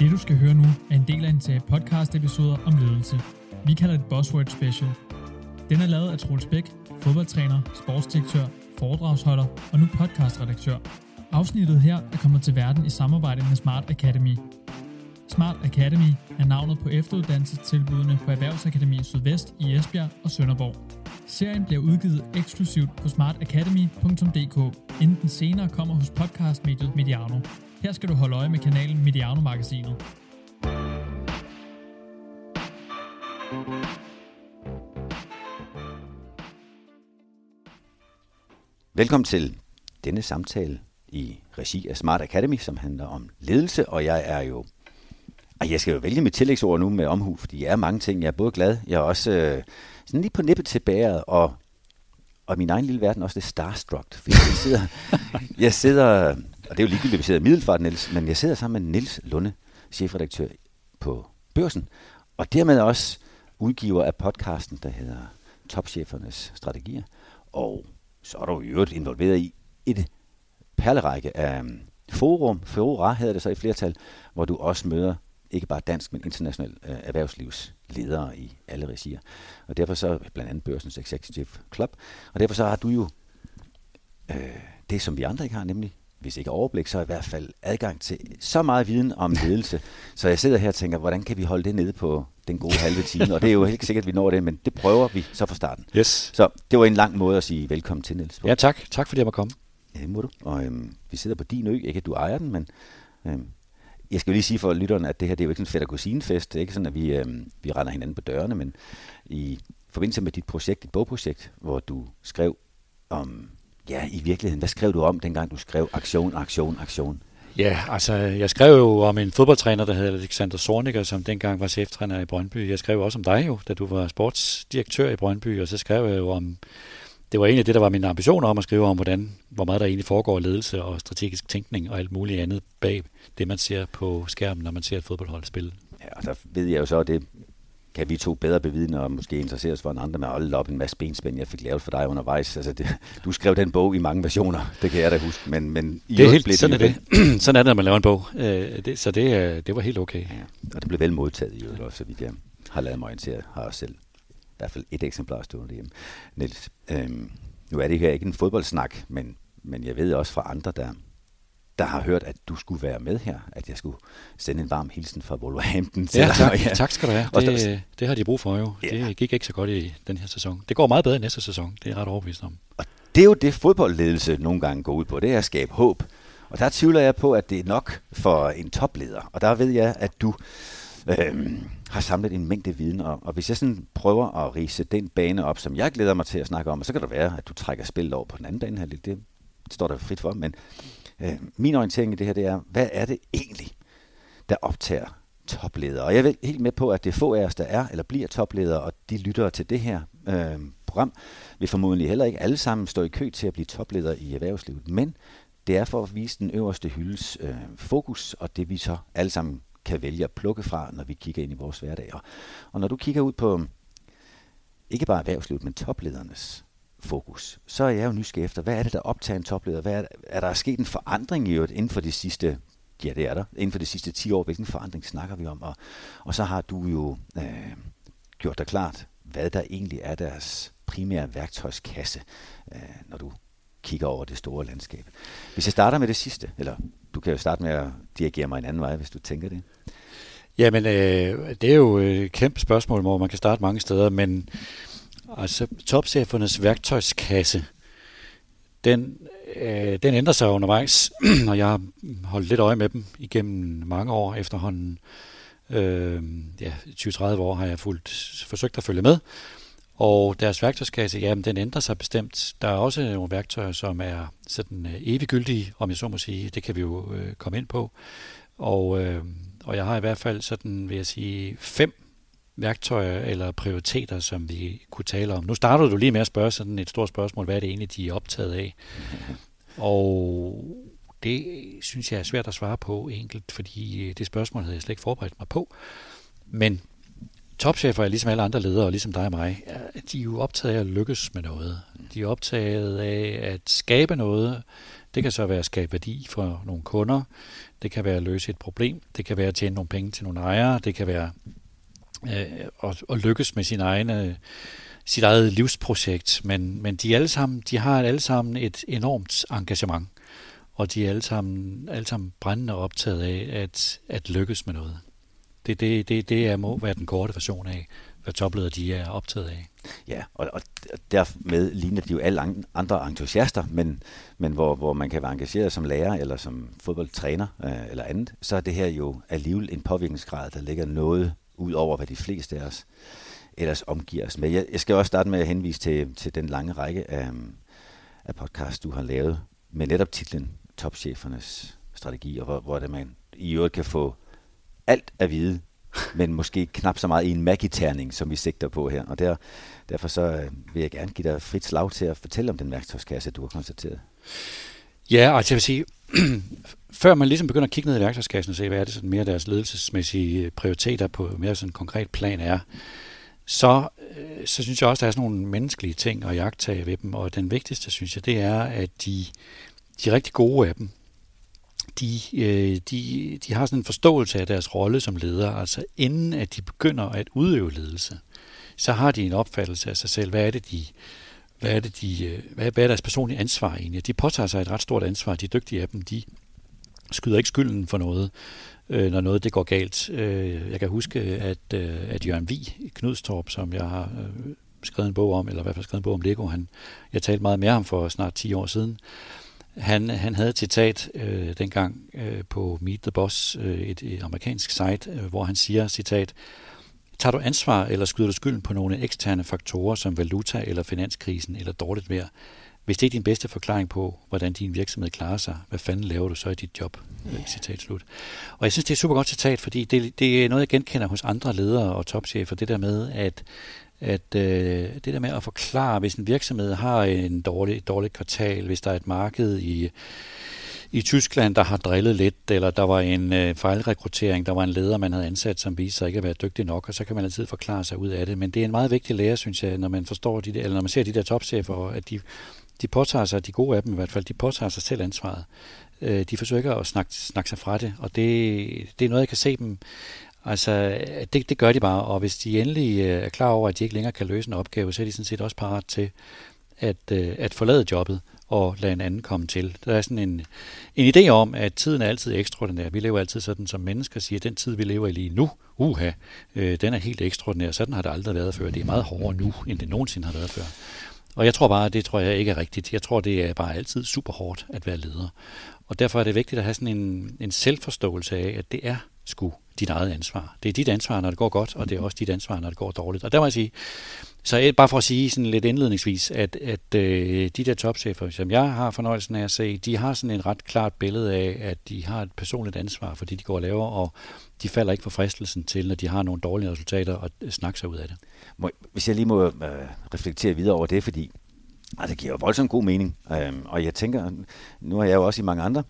Det du skal høre nu er en del af en serie podcast episoder om ledelse. Vi kalder det Buzzword Special. Den er lavet af Troels Bæk, fodboldtræner, sportsdirektør, foredragsholder og nu podcastredaktør. Afsnittet her er kommet til verden i samarbejde med Smart Academy. Smart Academy er navnet på efteruddannelsestilbudene på Erhvervsakademi Sydvest i Esbjerg og Sønderborg. Serien bliver udgivet eksklusivt på smartacademy.dk, inden den senere kommer hos podcastmediet Mediano. Her skal du holde øje med kanalen Mediano-magasinet. Velkommen til denne samtale i regi af Smart Academy, som handler om ledelse, og jeg er jo og jeg skal jo vælge mit tillægsord nu med omhu, fordi jeg er mange ting. Jeg er både glad, jeg er også øh, sådan lige på nippet til bæret, og, og min egen lille verden også lidt starstruck. Fordi jeg sidder, jeg sidder, og det er jo ligegyldigt, vi sidder i Middelfart, Niels, men jeg sidder sammen med Niels Lunde, chefredaktør på Børsen, og dermed også udgiver af podcasten, der hedder Topchefernes Strategier. Og så er du jo øvrigt involveret i et perlerække af um, forum, fora hedder det så i flertal, hvor du også møder ikke bare dansk, men international øh, erhvervslivsledere i alle regier. Og derfor så blandt andet Børsens Executive Club. Og derfor så har du jo øh, det, som vi andre ikke har, nemlig hvis ikke overblik, så i hvert fald adgang til så meget viden om ledelse. Så jeg sidder her og tænker, hvordan kan vi holde det nede på den gode halve time? Og det er jo helt sikkert, at vi når det, men det prøver vi så fra starten. Yes. Så det var en lang måde at sige velkommen til, Niels. Ja, tak. Tak fordi jeg må komme. Ja, det må du. Og øhm, vi sidder på din ø, ikke at du ejer den, men øhm, jeg skal jo lige sige for lytterne, at det her det er jo ikke en fætter kusinefest. Det er ikke sådan, at vi, øh, vi render hinanden på dørene, men i forbindelse med dit projekt, dit bogprojekt, hvor du skrev om, ja, i virkeligheden, hvad skrev du om, dengang du skrev aktion, aktion, aktion? Ja, altså jeg skrev jo om en fodboldtræner, der hed Alexander Sorniger, som dengang var cheftræner i Brøndby. Jeg skrev også om dig jo, da du var sportsdirektør i Brøndby, og så skrev jeg jo om det var egentlig det, der var min ambition om at skrive om, hvordan, hvor meget der egentlig foregår ledelse og strategisk tænkning og alt muligt andet bag det, man ser på skærmen, når man ser et fodboldhold spille. Ja, og der ved jeg jo så, at det kan vi to bedre bevidne og måske interessere os for en andre med at holde op en masse benspænd, jeg fik lavet for dig undervejs. Altså det, du skrev den bog i mange versioner, det kan jeg da huske. Men, men det er helt, sådan er det. sådan er det, når man laver en bog. Øh, det, så det, det var helt okay. Ja, og det blev vel modtaget i øvrigt også, så vidt jeg har lavet mig orienteret, har også selv i hvert fald et eksemplar stående hjemme. Niels, øhm, nu er det her ikke en fodboldsnak, men, men jeg ved også fra andre, der, der har hørt, at du skulle være med her, at jeg skulle sende en varm hilsen fra Wolverhampton til ja, dig. Tak, ja, tak skal du have. Det, det har de brug for jo. Ja. Det gik ikke så godt i den her sæson. Det går meget bedre i næste sæson, det er jeg ret overbevist om. Og det er jo det, fodboldledelse nogle gange går ud på, det er at skabe håb. Og der tvivler jeg på, at det er nok for en topleder. Og der ved jeg, at du øh, har samlet en mængde viden, og, og hvis jeg sådan prøver at rise den bane op, som jeg glæder mig til at snakke om, så kan det være, at du trækker spillet over på den anden bane her, lidt, det står der frit for, men øh, min orientering i det her, det er, hvad er det egentlig, der optager topledere? Og jeg er helt med på, at det er få af os, der er eller bliver topledere, og de lytter til det her øh, program, vil formodentlig heller ikke alle sammen stå i kø til at blive topledere i erhvervslivet, men det er for at vise den øverste hyldes øh, fokus, og det vi så alle sammen kan vælge at plukke fra, når vi kigger ind i vores hverdag. Og når du kigger ud på ikke bare erhvervslivet, men topledernes fokus, så er jeg jo nysgerrig efter, hvad er det, der optager en topleder? Hvad er, der, er der sket en forandring i øvrigt inden for de sidste, ja det er der, inden for de sidste 10 år? Hvilken forandring snakker vi om? Og, og så har du jo øh, gjort dig klart, hvad der egentlig er deres primære værktøjskasse, øh, når du kigger over det store landskab. Hvis jeg starter med det sidste, eller du kan jo starte med at dirigere mig en anden vej, hvis du tænker det. Jamen, øh, det er jo et kæmpe spørgsmål, hvor man kan starte mange steder, men altså topchefernes værktøjskasse, den, øh, den ændrer sig undervejs, og jeg har holdt lidt øje med dem igennem mange år efterhånden. Øh, ja, 20-30 år har jeg fulgt, forsøgt at følge med, og deres værktøjskasse, jamen den ændrer sig bestemt. Der er også nogle værktøjer, som er sådan øh, eviggyldige, om jeg så må sige. Det kan vi jo øh, komme ind på. Og, øh, og jeg har i hvert fald sådan, vil jeg sige, fem værktøjer eller prioriteter, som vi kunne tale om. Nu startede du lige med at spørge sådan et stort spørgsmål, hvad er det egentlig, de er optaget af? Og det synes jeg er svært at svare på enkelt, fordi øh, det spørgsmål havde jeg slet ikke forberedt mig på. Men topchefer er ligesom alle andre ledere, og ligesom dig og mig, de er jo optaget af at lykkes med noget. De er optaget af at skabe noget, Det kan så være at skabe værdi for nogle kunder, det kan være at løse et problem, det kan være at tjene nogle penge til nogle ejere, det kan være øh, at, at lykkes med sin egne, øh, sit eget livsprojekt, men, men de, alle sammen, de har alle sammen et enormt engagement, og de er alle sammen, alle sammen brændende optaget af at, at lykkes med noget. Det, det, det, det er, må være den korte version af, hvad topledere de er optaget af. Ja, og, og dermed ligner de jo alle andre entusiaster, men, men hvor, hvor man kan være engageret som lærer eller som fodboldtræner øh, eller andet, så er det her jo alligevel en påvirkningsgrad, der ligger noget ud over, hvad de fleste af os ellers omgiver os med. Jeg, jeg skal også starte med at henvise til, til den lange række af, af podcast, du har lavet med netop titlen Topchefernes strategi, og hvor, hvor det man i øvrigt kan få alt at vide men måske knap så meget i en magiterning, som vi sigter på her. Og der, derfor så øh, vil jeg gerne give dig frit slag til at fortælle om den værktøjskasse, du har konstateret. Ja, altså jeg vil sige, før man ligesom begynder at kigge ned i værktøjskassen og se, hvad er det sådan mere deres ledelsesmæssige øh, prioriteter på mere sådan en konkret plan er, så, øh, så synes jeg også, der er sådan nogle menneskelige ting at jagtage ved dem, og den vigtigste, synes jeg, det er, at de, de er rigtig gode af dem de, øh, de, de har sådan en forståelse af deres rolle som leder, altså inden at de begynder at udøve ledelse, så har de en opfattelse af sig selv. Hvad er det, de, hvad er, det, de, øh, hvad, hvad er deres personlige ansvar egentlig? De påtager sig et ret stort ansvar. De er dygtige af dem. De skyder ikke skylden for noget, øh, når noget det går galt. Øh, jeg kan huske, at, øh, at Jørgen Vi Knudstorp, som jeg har øh, skrevet en bog om, eller i hvert fald skrevet en bog om Lego, han, jeg talte meget med ham for snart 10 år siden, han, han havde et citat øh, dengang øh, på Meet the Boss, øh, et, et amerikansk site, øh, hvor han siger, citat, Tager du ansvar eller skyder du skylden på nogle eksterne faktorer som valuta eller finanskrisen eller dårligt vejr? Hvis det er din bedste forklaring på, hvordan din virksomhed klarer sig, hvad fanden laver du så i dit job? Yeah. Citat slut. Og jeg synes, det er et super godt citat, fordi det, det er noget, jeg genkender hos andre ledere og topchefer, det der med, at at øh, det der med at forklare, hvis en virksomhed har en dårlig, dårligt kvartal, hvis der er et marked i, i Tyskland, der har drillet lidt, eller der var en øh, fejlrekruttering, der var en leder, man havde ansat, som viste sig ikke at være dygtig nok, og så kan man altid forklare sig ud af det. Men det er en meget vigtig lære, synes jeg, når man forstår de der, eller når man ser de der topchefer, at de, de påtager sig, de gode af dem i hvert fald, de påtager sig selv ansvaret. Øh, de forsøger at snakke, snakke sig fra det, og det, det er noget, jeg kan se dem Altså, det, det gør de bare, og hvis de endelig øh, er klar over, at de ikke længere kan løse en opgave, så er de sådan set også parat til at, øh, at forlade jobbet og lade en anden komme til. Der er sådan en, en idé om, at tiden er altid ekstraordinær. Vi lever altid sådan som mennesker siger, den tid, vi lever i lige nu, uha, øh, den er helt ekstraordinær. Sådan har det aldrig været før. Det er meget hårdere nu, end det nogensinde har været før. Og jeg tror bare, det tror jeg ikke er rigtigt. Jeg tror, det er bare altid super hårdt at være leder. Og derfor er det vigtigt at have sådan en, en selvforståelse af, at det er sgu dit eget ansvar. Det er dit ansvar, når det går godt, og det er også dit ansvar, når det går dårligt. Og der må jeg sige, så bare for at sige sådan lidt indledningsvis, at, at øh, de der topchefer, som jeg har fornøjelsen af at se, de har sådan en ret klart billede af, at de har et personligt ansvar for det, de går og laver, og de falder ikke for fristelsen til, når de har nogle dårlige resultater, og øh, snakke sig ud af det. Hvis jeg lige må øh, reflektere videre over det, fordi altså, det giver jo voldsomt god mening, øh, og jeg tænker, nu har jeg jo også i mange andre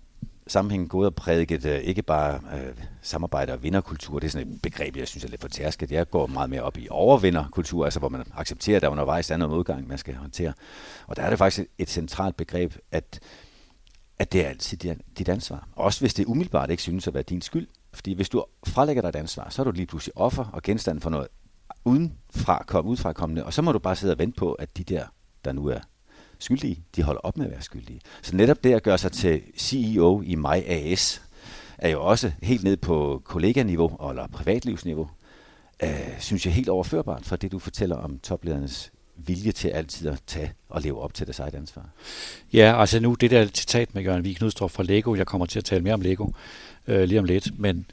sammenhæng gået og prædiket uh, ikke bare uh, samarbejde og vinderkultur. Det er sådan et begreb, jeg synes er lidt for tærsket. Jeg går meget mere op i overvinderkultur, altså hvor man accepterer, at der undervejs er noget modgang, man skal håndtere. Og der er det faktisk et, centralt begreb, at, at det er altid dit ansvar. Også hvis det umiddelbart ikke synes at være din skyld. Fordi hvis du frelægger dig et ansvar, så er du lige pludselig offer og genstand for noget udenfra, kom, udefra kommende, og så må du bare sidde og vente på, at de der, der nu er skyldige, de holder op med at være skyldige. Så netop det at gøre sig til CEO i My AS, er jo også helt ned på kolleganiveau eller privatlivsniveau, øh, synes jeg helt overførbart for det, du fortæller om topledernes vilje til altid at tage og leve op til deres eget ansvar. Ja, altså nu det der citat med Jørgen Vig Knudstrup fra Lego, jeg kommer til at tale mere om Lego øh, lige om lidt, men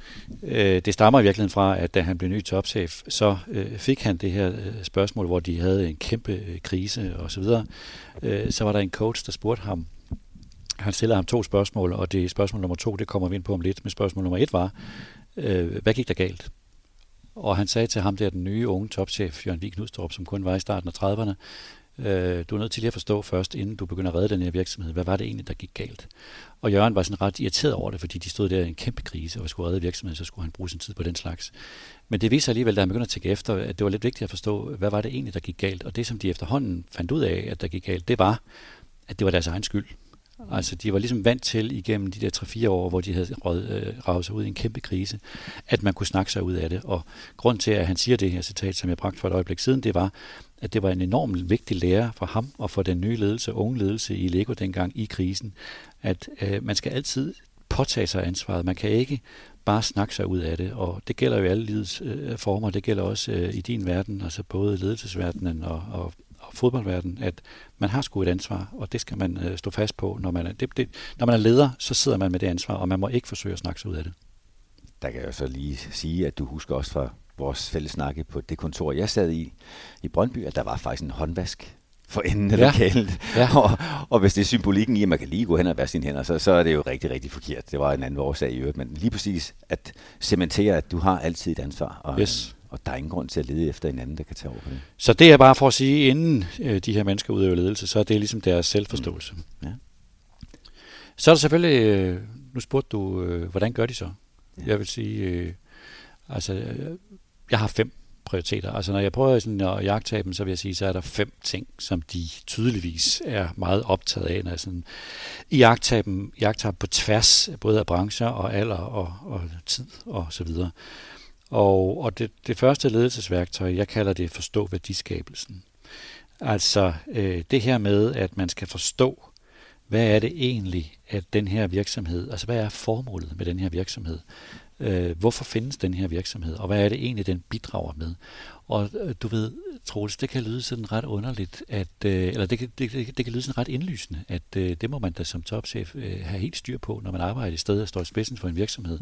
øh, det stammer i virkeligheden fra, at da han blev ny topchef, så øh, fik han det her øh, spørgsmål, hvor de havde en kæmpe øh, krise og så videre. Øh, så var der en coach, der spurgte ham, han stillede ham to spørgsmål, og det spørgsmål nummer to, det kommer vi ind på om lidt, men spørgsmål nummer et var, øh, hvad gik der galt? Og han sagde til ham der, den nye unge topchef, Jørgen Vig Knudstrup, som kun var i starten af 30'erne, øh, du er nødt til lige at forstå først, inden du begynder at redde den her virksomhed, hvad var det egentlig, der gik galt? Og Jørgen var sådan ret irriteret over det, fordi de stod der i en kæmpe krise, og skulle redde virksomheden, så skulle han bruge sin tid på den slags. Men det viser alligevel, da han begyndte at tænke efter, at det var lidt vigtigt at forstå, hvad var det egentlig, der gik galt? Og det, som de efterhånden fandt ud af, at der gik galt, det var, at det var deres egen skyld. Mm. Altså, de var ligesom vant til igennem de der 3-4 år, hvor de havde øh, ravet sig ud i en kæmpe krise, at man kunne snakke sig ud af det. Og grund til, at han siger det her citat, som jeg bragte for et øjeblik siden, det var, at det var en enormt vigtig lære for ham og for den nye ledelse, unge ledelse i Lego dengang i krisen, at øh, man skal altid påtage sig ansvaret. Man kan ikke bare snakke sig ud af det, og det gælder jo i alle livets øh, former. Det gælder også øh, i din verden, altså både ledelsesverdenen og, og, og fodboldverdenen, at man har sgu et ansvar, og det skal man øh, stå fast på. Når man, er, det, det, når man er leder, så sidder man med det ansvar, og man må ikke forsøge at snakke sig ud af det. Der kan jeg så lige sige, at du husker også fra vores fælles snakke på det kontor, jeg sad i, i Brøndby, at der var faktisk en håndvask for enden af ja. lokalet. Ja. og, og hvis det er symbolikken i, at man kan lige gå hen og vaske sine hænder, så, så er det jo rigtig, rigtig forkert. Det var en anden årsag i øvrigt, men lige præcis at cementere, at du har altid et ansvar, og, yes. Og der er ingen grund til at lede efter en anden, der kan tage over på det. Så det er bare for at sige, inden øh, de her mennesker udøver ledelse, så er det ligesom deres selvforståelse. Mm. Ja. Så er der selvfølgelig, øh, nu spurgte du, øh, hvordan gør de så? Ja. Jeg vil sige, øh, altså, jeg har fem prioriteter. Altså når jeg prøver sådan at jagtage dem, så vil jeg sige, så er der fem ting, som de tydeligvis er meget optaget af, når jeg sådan jagtager dem, jagtager på tværs både af brancher og alder og, og tid og så videre. Og, og det, det første ledelsesværktøj, jeg kalder det forstå værdiskabelsen. Altså øh, det her med, at man skal forstå, hvad er det egentlig, at den her virksomhed, altså hvad er formålet med den her virksomhed? øh, hvorfor findes den her virksomhed, og hvad er det egentlig, den bidrager med. Og øh, du ved, Troels, det kan lyde sådan ret underligt, at, øh, eller det kan, det, det, det kan lyde sådan ret indlysende, at øh, det må man da som topchef øh, have helt styr på, når man arbejder i stedet og står i spidsen for en virksomhed.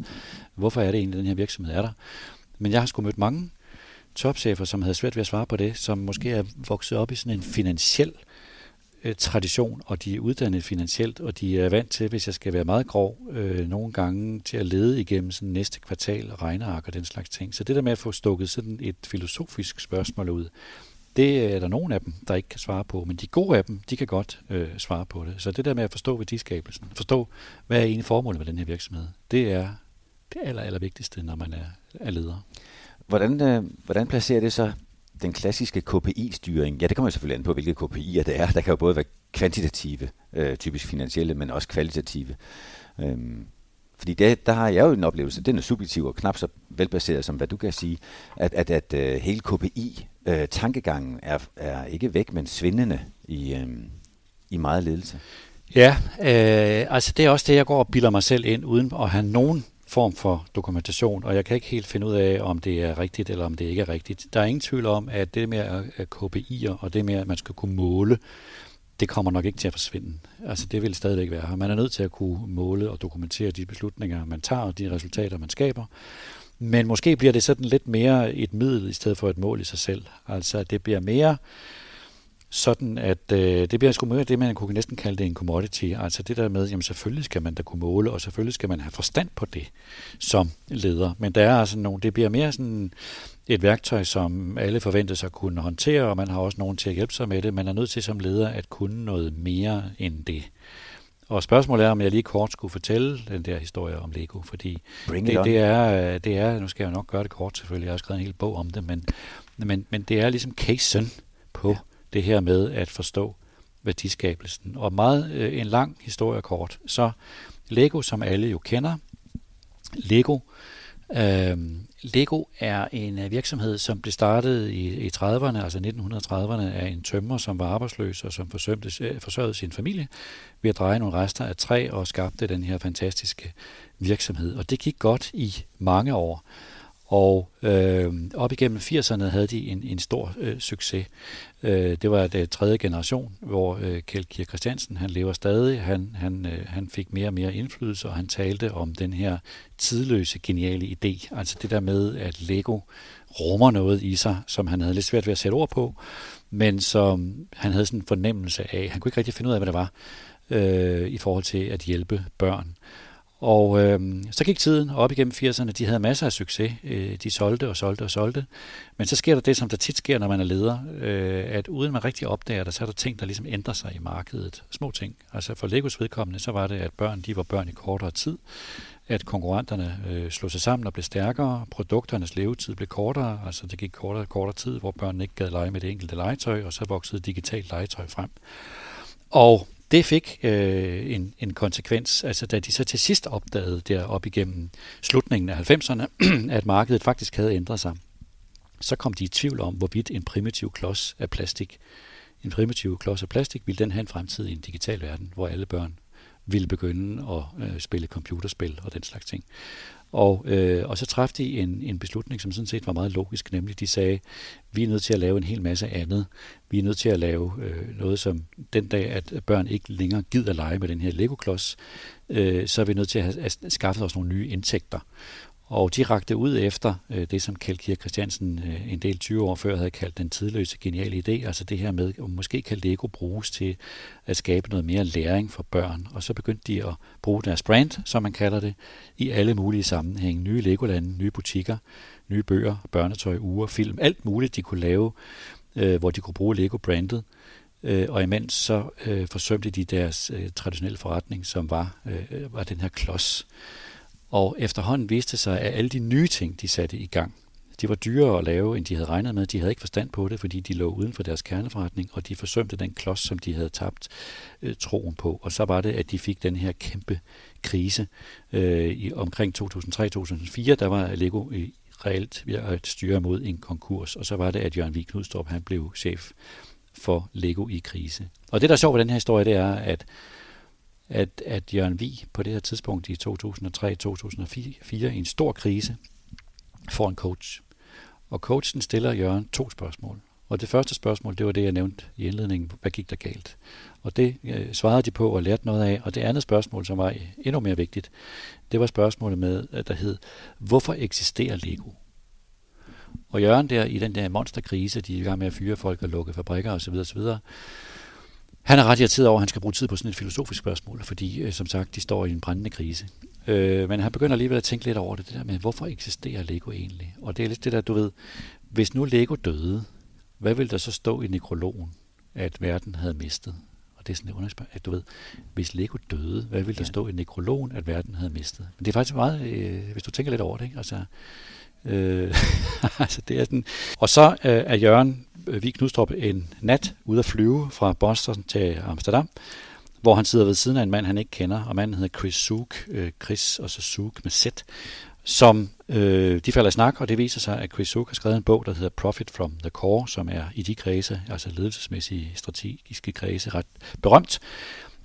Hvorfor er det egentlig, at den her virksomhed er der? Men jeg har sgu mødt mange topchefer, som havde svært ved at svare på det, som måske er vokset op i sådan en finansiel øh, øh, tradition, og de er uddannet finansielt, og de er vant til, hvis jeg skal være meget grov, øh, nogle gange til at lede igennem sådan næste kvartal, regneark og den slags ting. Så det der med at få stukket sådan et filosofisk spørgsmål ud, det er der nogen af dem, der ikke kan svare på, men de gode af dem, de kan godt øh, svare på det. Så det der med at forstå værdiskabelsen, forstå, hvad er egentlig formålet med den her virksomhed, det er det aller, aller vigtigste, når man er, er leder. Hvordan, øh, hvordan placerer det så den klassiske KPI-styring, ja, det kommer selvfølgelig an på, hvilke KPI'er det er. Der kan jo både være kvantitative, øh, typisk finansielle, men også kvalitative. Øhm, fordi det, der har jeg jo en oplevelse, den er subjektiv og knap så velbaseret, som hvad du kan sige, at, at, at uh, hele KPI-tankegangen øh, er, er ikke væk, men svindende i, øh, i meget ledelse. Ja, øh, altså det er også det, jeg går og bilder mig selv ind, uden at have nogen form for dokumentation, og jeg kan ikke helt finde ud af, om det er rigtigt eller om det ikke er rigtigt. Der er ingen tvivl om, at det med at KPI'er og det med, at man skal kunne måle, det kommer nok ikke til at forsvinde. Altså det vil stadigvæk være her. Man er nødt til at kunne måle og dokumentere de beslutninger, man tager og de resultater, man skaber. Men måske bliver det sådan lidt mere et middel i stedet for et mål i sig selv. Altså det bliver mere sådan at øh, det bliver sgu mere det, man kunne næsten kalde det en commodity. Altså det der med, jamen selvfølgelig skal man da kunne måle, og selvfølgelig skal man have forstand på det som leder. Men der er altså nogle, det bliver mere sådan et værktøj, som alle forventer at kunne håndtere, og man har også nogen til at hjælpe sig med det. Man er nødt til som leder at kunne noget mere end det. Og spørgsmålet er, om jeg lige kort skulle fortælle den der historie om Lego, fordi det, det, er, det er, nu skal jeg nok gøre det kort selvfølgelig, jeg har skrevet en hel bog om det, men, men, men det er ligesom casen på ja det her med at forstå værdiskabelsen. Og meget øh, en lang historie kort. Så Lego, som alle jo kender, Lego, øh, Lego er en øh, virksomhed, som blev startet i, i 30'erne, altså 1930'erne, af en tømmer, som var arbejdsløs og som forsømte, øh, forsørgede sin familie ved at dreje nogle rester af træ og skabte den her fantastiske virksomhed. Og det gik godt i mange år. Og øh, op igennem 80'erne havde de en, en stor øh, succes. Øh, det var det tredje generation, hvor øh, Kjeld Kier Christiansen, han lever stadig. Han, han, øh, han fik mere og mere indflydelse, og han talte om den her tidløse, geniale idé. Altså det der med, at Lego rummer noget i sig, som han havde lidt svært ved at sætte ord på, men som han havde sådan en fornemmelse af. Han kunne ikke rigtig finde ud af, hvad det var øh, i forhold til at hjælpe børn. Og øh, så gik tiden op igennem 80'erne. De havde masser af succes. Øh, de solgte og solgte og solgte. Men så sker der det, som der tit sker, når man er leder, øh, at uden man rigtig opdager det, så er der ting, der ligesom ændrer sig i markedet. Små ting. Altså for Legos vedkommende, så var det, at børn de var børn i kortere tid. At konkurrenterne øh, slog sig sammen og blev stærkere. Produkternes levetid blev kortere. Altså det gik kortere og kortere tid, hvor børnene ikke gad lege med det enkelte legetøj, og så voksede digitalt legetøj frem. Og det fik øh, en, en konsekvens, altså da de så til sidst opdagede der op igennem slutningen af 90'erne, at markedet faktisk havde ændret sig, så kom de i tvivl om, hvorvidt en primitiv klods af plastik, en primitiv klods af plastik, ville den have en fremtid i en digital verden, hvor alle børn ville begynde at øh, spille computerspil og den slags ting. Og, øh, og så træffede de en, en beslutning, som sådan set var meget logisk, nemlig de sagde, vi er nødt til at lave en hel masse andet. Vi er nødt til at lave øh, noget, som den dag, at børn ikke længere gider lege med den her Lego-klods, øh, så er vi nødt til at have at skaffe os nogle nye indtægter. Og de rakte ud efter øh, det, som Kjeld Kier Christiansen øh, en del 20 år før havde kaldt den tidløse geniale idé, altså det her med, at måske kan Lego bruges til at skabe noget mere læring for børn. Og så begyndte de at bruge deres brand, som man kalder det, i alle mulige sammenhænge. Nye Legolande, nye butikker, nye bøger, børnetøj, uger, film, alt muligt, de kunne lave, øh, hvor de kunne bruge Lego-brandet. Øh, og imens så øh, forsømte de deres øh, traditionelle forretning, som var, øh, øh var den her klods. Og efterhånden viste sig, at alle de nye ting, de satte i gang, de var dyrere at lave, end de havde regnet med. De havde ikke forstand på det, fordi de lå uden for deres kerneforretning, og de forsømte den klods, som de havde tabt øh, troen på. Og så var det, at de fik den her kæmpe krise øh, i omkring 2003-2004. Der var Lego i reelt ved at styre mod en konkurs, og så var det, at Jørgen Viknudstrup, han blev chef for Lego i krise. Og det, der er sjovt ved den her historie, det er, at at, at Jørgen Vig på det her tidspunkt i 2003-2004 i en stor krise får en coach. Og coachen stiller Jørgen to spørgsmål. Og det første spørgsmål, det var det, jeg nævnte i indledningen. Hvad gik der galt? Og det øh, svarede de på og lærte noget af. Og det andet spørgsmål, som var endnu mere vigtigt, det var spørgsmålet med, øh, der hed, hvorfor eksisterer Lego? Og Jørgen der i den der monsterkrise, de er i gang med at fyre folk og lukke fabrikker osv., osv., han er ret irriteret over, at han skal bruge tid på sådan et filosofisk spørgsmål, fordi, øh, som sagt, de står i en brændende krise. Øh, men han begynder alligevel at tænke lidt over det, det der med, hvorfor eksisterer Lego egentlig? Og det er lidt det der, du ved, hvis nu Lego døde, hvad ville der så stå i nekrologen, at verden havde mistet? Og det er sådan et underspørg, at du ved, hvis Lego døde, hvad ville der stå i nekrologen, at verden havde mistet? Men det er faktisk meget, øh, hvis du tænker lidt over det, ikke? Altså, øh, altså det er den. Og så øh, er Jørgen Øh, Vig Knudstrup en nat ude at flyve fra Boston til Amsterdam, hvor han sidder ved siden af en mand, han ikke kender, og manden hedder Chris Zook, øh, Chris og så Zook med Z, som øh, de falder i snak, og det viser sig, at Chris Zook har skrevet en bog, der hedder Profit from the Core, som er i de kredse, altså ledelsesmæssige, strategiske kredse, ret berømt.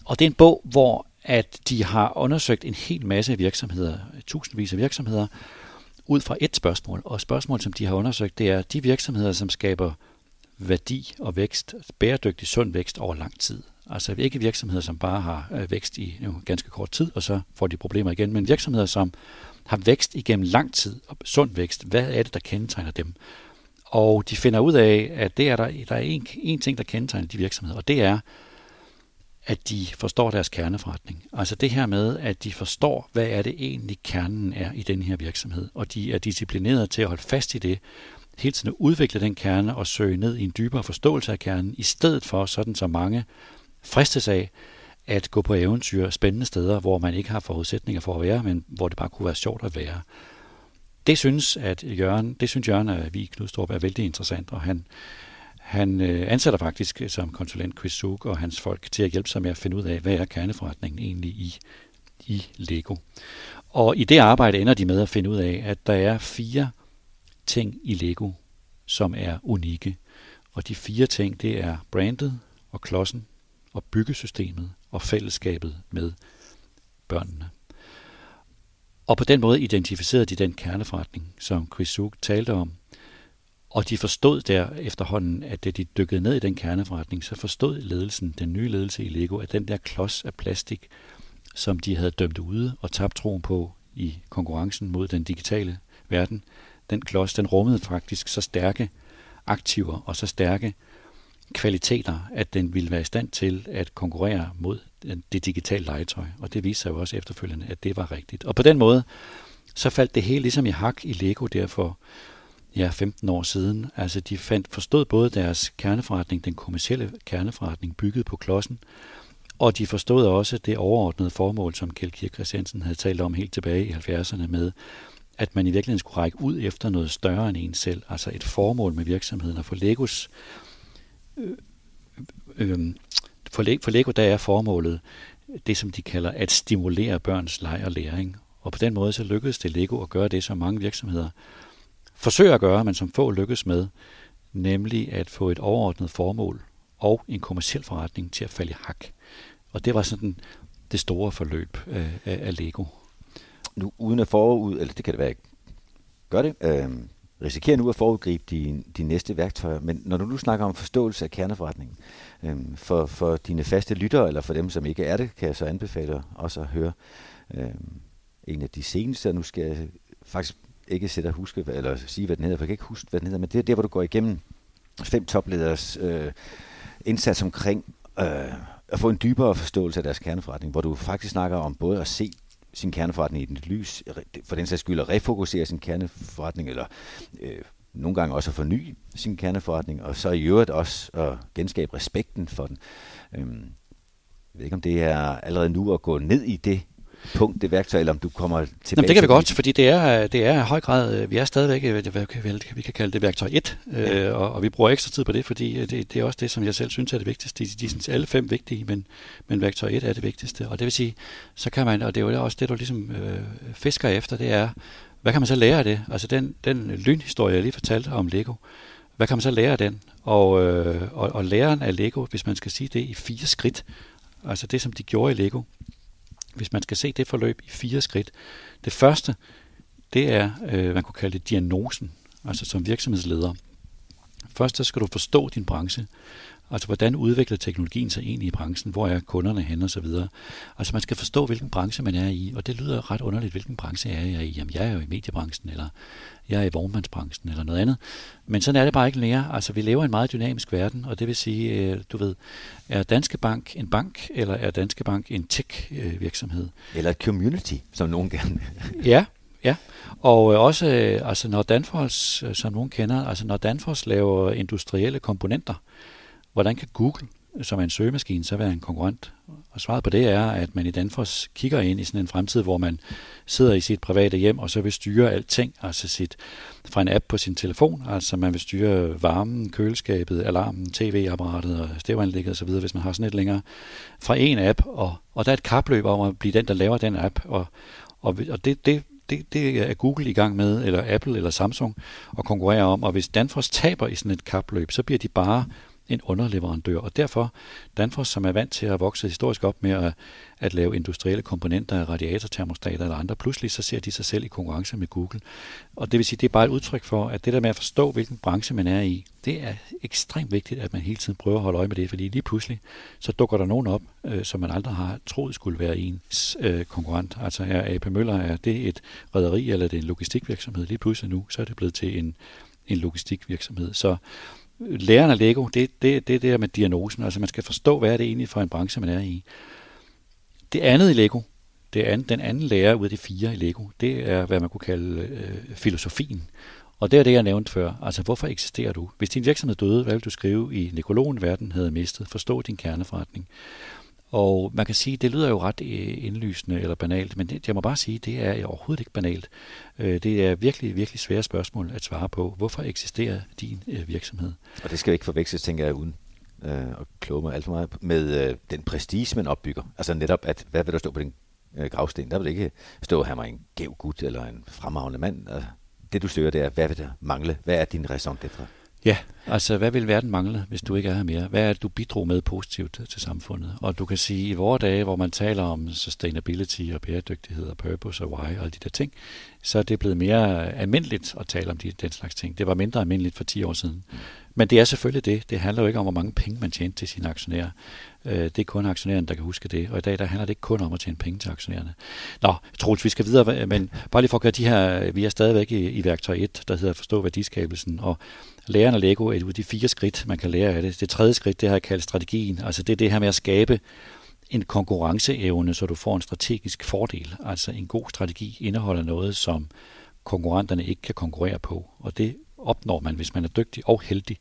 Og det er en bog, hvor at de har undersøgt en hel masse virksomheder, tusindvis af virksomheder, ud fra et spørgsmål. Og spørgsmål, som de har undersøgt, det er de virksomheder, som skaber værdi og vækst, bæredygtig sund vækst over lang tid. Altså ikke virksomheder, som bare har øh, vækst i en ganske kort tid, og så får de problemer igen, men virksomheder, som har vækst igennem lang tid, og sund vækst, hvad er det, der kendetegner dem? Og de finder ud af, at det er der, der er en, en ting, der kendetegner de virksomheder, og det er, at de forstår deres kerneforretning. Altså det her med, at de forstår, hvad er det egentlig kernen er i den her virksomhed, og de er disciplineret til at holde fast i det, hele tiden at udvikle den kerne og søge ned i en dybere forståelse af kernen, i stedet for sådan så mange fristes af at gå på eventyr spændende steder, hvor man ikke har forudsætninger for at være, men hvor det bare kunne være sjovt at være. Det synes, at Jørgen, det synes Jørgen at vi Knudstrup er vældig interessant, og han, han øh, ansætter faktisk som konsulent Chris Zug og hans folk til at hjælpe sig med at finde ud af, hvad er kerneforretningen egentlig i, i Lego. Og i det arbejde ender de med at finde ud af, at der er fire ting i Lego, som er unikke. Og de fire ting, det er brandet og klodsen og byggesystemet og fællesskabet med børnene. Og på den måde identificerede de den kerneforretning, som Chris Zug talte om. Og de forstod der efterhånden, at da de dykkede ned i den kerneforretning, så forstod ledelsen, den nye ledelse i Lego, at den der klods af plastik, som de havde dømt ude og tabt troen på i konkurrencen mod den digitale verden, den klods, den rummede faktisk så stærke aktiver og så stærke kvaliteter, at den ville være i stand til at konkurrere mod det digitale legetøj. Og det viste sig jo også efterfølgende, at det var rigtigt. Og på den måde, så faldt det hele ligesom i hak i Lego der for ja, 15 år siden. Altså de fandt, forstod både deres kerneforretning, den kommercielle kerneforretning, bygget på klodsen, og de forstod også det overordnede formål, som Kjeld Kirk Christiansen havde talt om helt tilbage i 70'erne med at man i virkeligheden skulle række ud efter noget større end en selv, altså et formål med virksomheden, Og for Legos øh, øh, øh for, for Lego der er formålet det, som de kalder at stimulere børns leg og læring. Og på den måde så lykkedes det Lego at gøre det, som mange virksomheder forsøger at gøre, men som få lykkes med, nemlig at få et overordnet formål og en kommersiel forretning til at falde i hak. Og det var sådan det store forløb øh, af, af Lego. Nu uden at forud, eller det kan det være, gør det, øh, risikerer nu at forudgribe de, de næste værktøjer, men når du nu snakker om forståelse af kerneforretningen, øh, for, for dine faste lyttere, eller for dem, som ikke er det, kan jeg så anbefale også at høre øh, en af de seneste, nu skal jeg faktisk ikke sætte at huske, eller sige, hvad den hedder, for jeg kan ikke huske, hvad den hedder, men det er der, hvor du går igennem fem topleders øh, indsats omkring øh, at få en dybere forståelse af deres kerneforretning, hvor du faktisk snakker om både at se sin kerneforretning i den lys, for den sags skyld at refokusere sin kerneforretning, eller øh, nogle gange også at forny sin kerneforretning, og så i øvrigt også at genskabe respekten for den. Øhm, jeg ved ikke, om det er allerede nu at gå ned i det punkt, det værktøj, eller om du kommer tilbage Jamen, det kan vi godt, fordi det er, det er i høj grad, øh, vi er stadigvæk, øh, hvad kan, vi kan kalde det værktøj 1, ja. øh, og, og vi bruger ekstra tid på det, fordi øh, det, det er også det, som jeg selv synes er det vigtigste. De, de er alle fem vigtige, men, men værktøj 1 er det vigtigste, og det vil sige, så kan man, og det er jo også det, du ligesom øh, fisker efter, det er, hvad kan man så lære af det? Altså den, den lynhistorie, jeg lige fortalte om Lego, hvad kan man så lære af den? Og, øh, og, og læren af Lego, hvis man skal sige det i fire skridt, altså det, som de gjorde i Lego, hvis man skal se det forløb i fire skridt. Det første, det er, øh, man kunne kalde det diagnosen, altså som virksomhedsleder. Først så skal du forstå din branche. Altså, hvordan udvikler teknologien sig egentlig i branchen? Hvor er kunderne hen og så videre? Altså, man skal forstå, hvilken branche man er i, og det lyder ret underligt, hvilken branche er jeg i? Jamen, jeg er jo i mediebranchen, eller jeg er i vognmandsbranchen, eller noget andet. Men sådan er det bare ikke mere. Altså, vi lever i en meget dynamisk verden, og det vil sige, øh, du ved, er Danske Bank en bank, eller er Danske Bank en tech-virksomhed? Eller et community, som nogen gerne Ja, Ja, og øh, også øh, altså når Danfoss, som nogen kender, altså når Danfoss laver industrielle komponenter, hvordan kan Google, som er en søgemaskine, så være en konkurrent? Og svaret på det er, at man i Danfoss kigger ind i sådan en fremtid, hvor man sidder i sit private hjem, og så vil styre alting, altså sit, fra en app på sin telefon, altså man vil styre varmen, køleskabet, alarmen, tv-apparatet og stævanlægget osv., hvis man har sådan et længere, fra en app, og, og der er et kapløb om at blive den, der laver den app, og, og, og det, det, det, det er Google i gang med, eller Apple eller Samsung, at konkurrere om, og hvis Danfoss taber i sådan et kapløb, så bliver de bare en underleverandør. Og derfor Danfoss, som er vant til at vokse historisk op med at, at lave industrielle komponenter af radiatortermostater eller andre, pludselig så ser de sig selv i konkurrence med Google. Og det vil sige, det er bare et udtryk for, at det der med at forstå, hvilken branche man er i, det er ekstremt vigtigt, at man hele tiden prøver at holde øje med det, fordi lige pludselig, så dukker der nogen op, øh, som man aldrig har troet skulle være ens øh, konkurrent. Altså er AP Møller, er det et rederi eller er det en logistikvirksomhed? Lige pludselig nu, så er det blevet til en, en logistikvirksomhed. Så læren af Lego, det, det, det er det der med diagnosen. Altså man skal forstå, hvad er det egentlig for en branche, man er i. Det andet i Lego, det andet, den anden lærer ud af de fire i Lego, det er, hvad man kunne kalde øh, filosofien. Og det er det, jeg nævnte før. Altså, hvorfor eksisterer du? Hvis din virksomhed døde, hvad vil du skrive i Nekrologen, verden havde mistet? Forstå din kerneforretning. Og man kan sige, det lyder jo ret øh, indlysende eller banalt, men det, jeg må bare sige, det er overhovedet ikke banalt. Øh, det er virkelig, virkelig svære spørgsmål at svare på. Hvorfor eksisterer din øh, virksomhed? Og det skal ikke forveksles, tænker jeg, uden øh, at kloge mig alt for meget, med øh, den prestige, man opbygger. Altså netop, at hvad vil der stå på den øh, gravsten? Der vil ikke stå her var en gæv gut eller en fremragende mand. Altså, det du søger, det er, hvad vil der mangle? Hvad er din raison d'être? Ja, altså hvad vil verden mangle, hvis du ikke er her mere? Hvad er det, du bidrog med positivt til samfundet? Og du kan sige, at i vores dage, hvor man taler om sustainability og bæredygtighed og purpose og why og alle de der ting, så er det blevet mere almindeligt at tale om de, den slags ting. Det var mindre almindeligt for 10 år siden. Men det er selvfølgelig det. Det handler jo ikke om, hvor mange penge man tjente til sine aktionærer. Øh, det er kun aktionærerne, der kan huske det. Og i dag der handler det ikke kun om at tjene penge til aktionærerne. Nå, Troels, vi skal videre, men bare lige for at gøre de her, vi er stadigvæk i, i værktøj 1, der hedder forstå værdiskabelsen, og læren af Lego er de fire skridt, man kan lære af det. Det tredje skridt, det har jeg kaldt strategien. Altså det er det her med at skabe en konkurrenceevne, så du får en strategisk fordel. Altså en god strategi indeholder noget, som konkurrenterne ikke kan konkurrere på. Og det opnår man, hvis man er dygtig og heldig,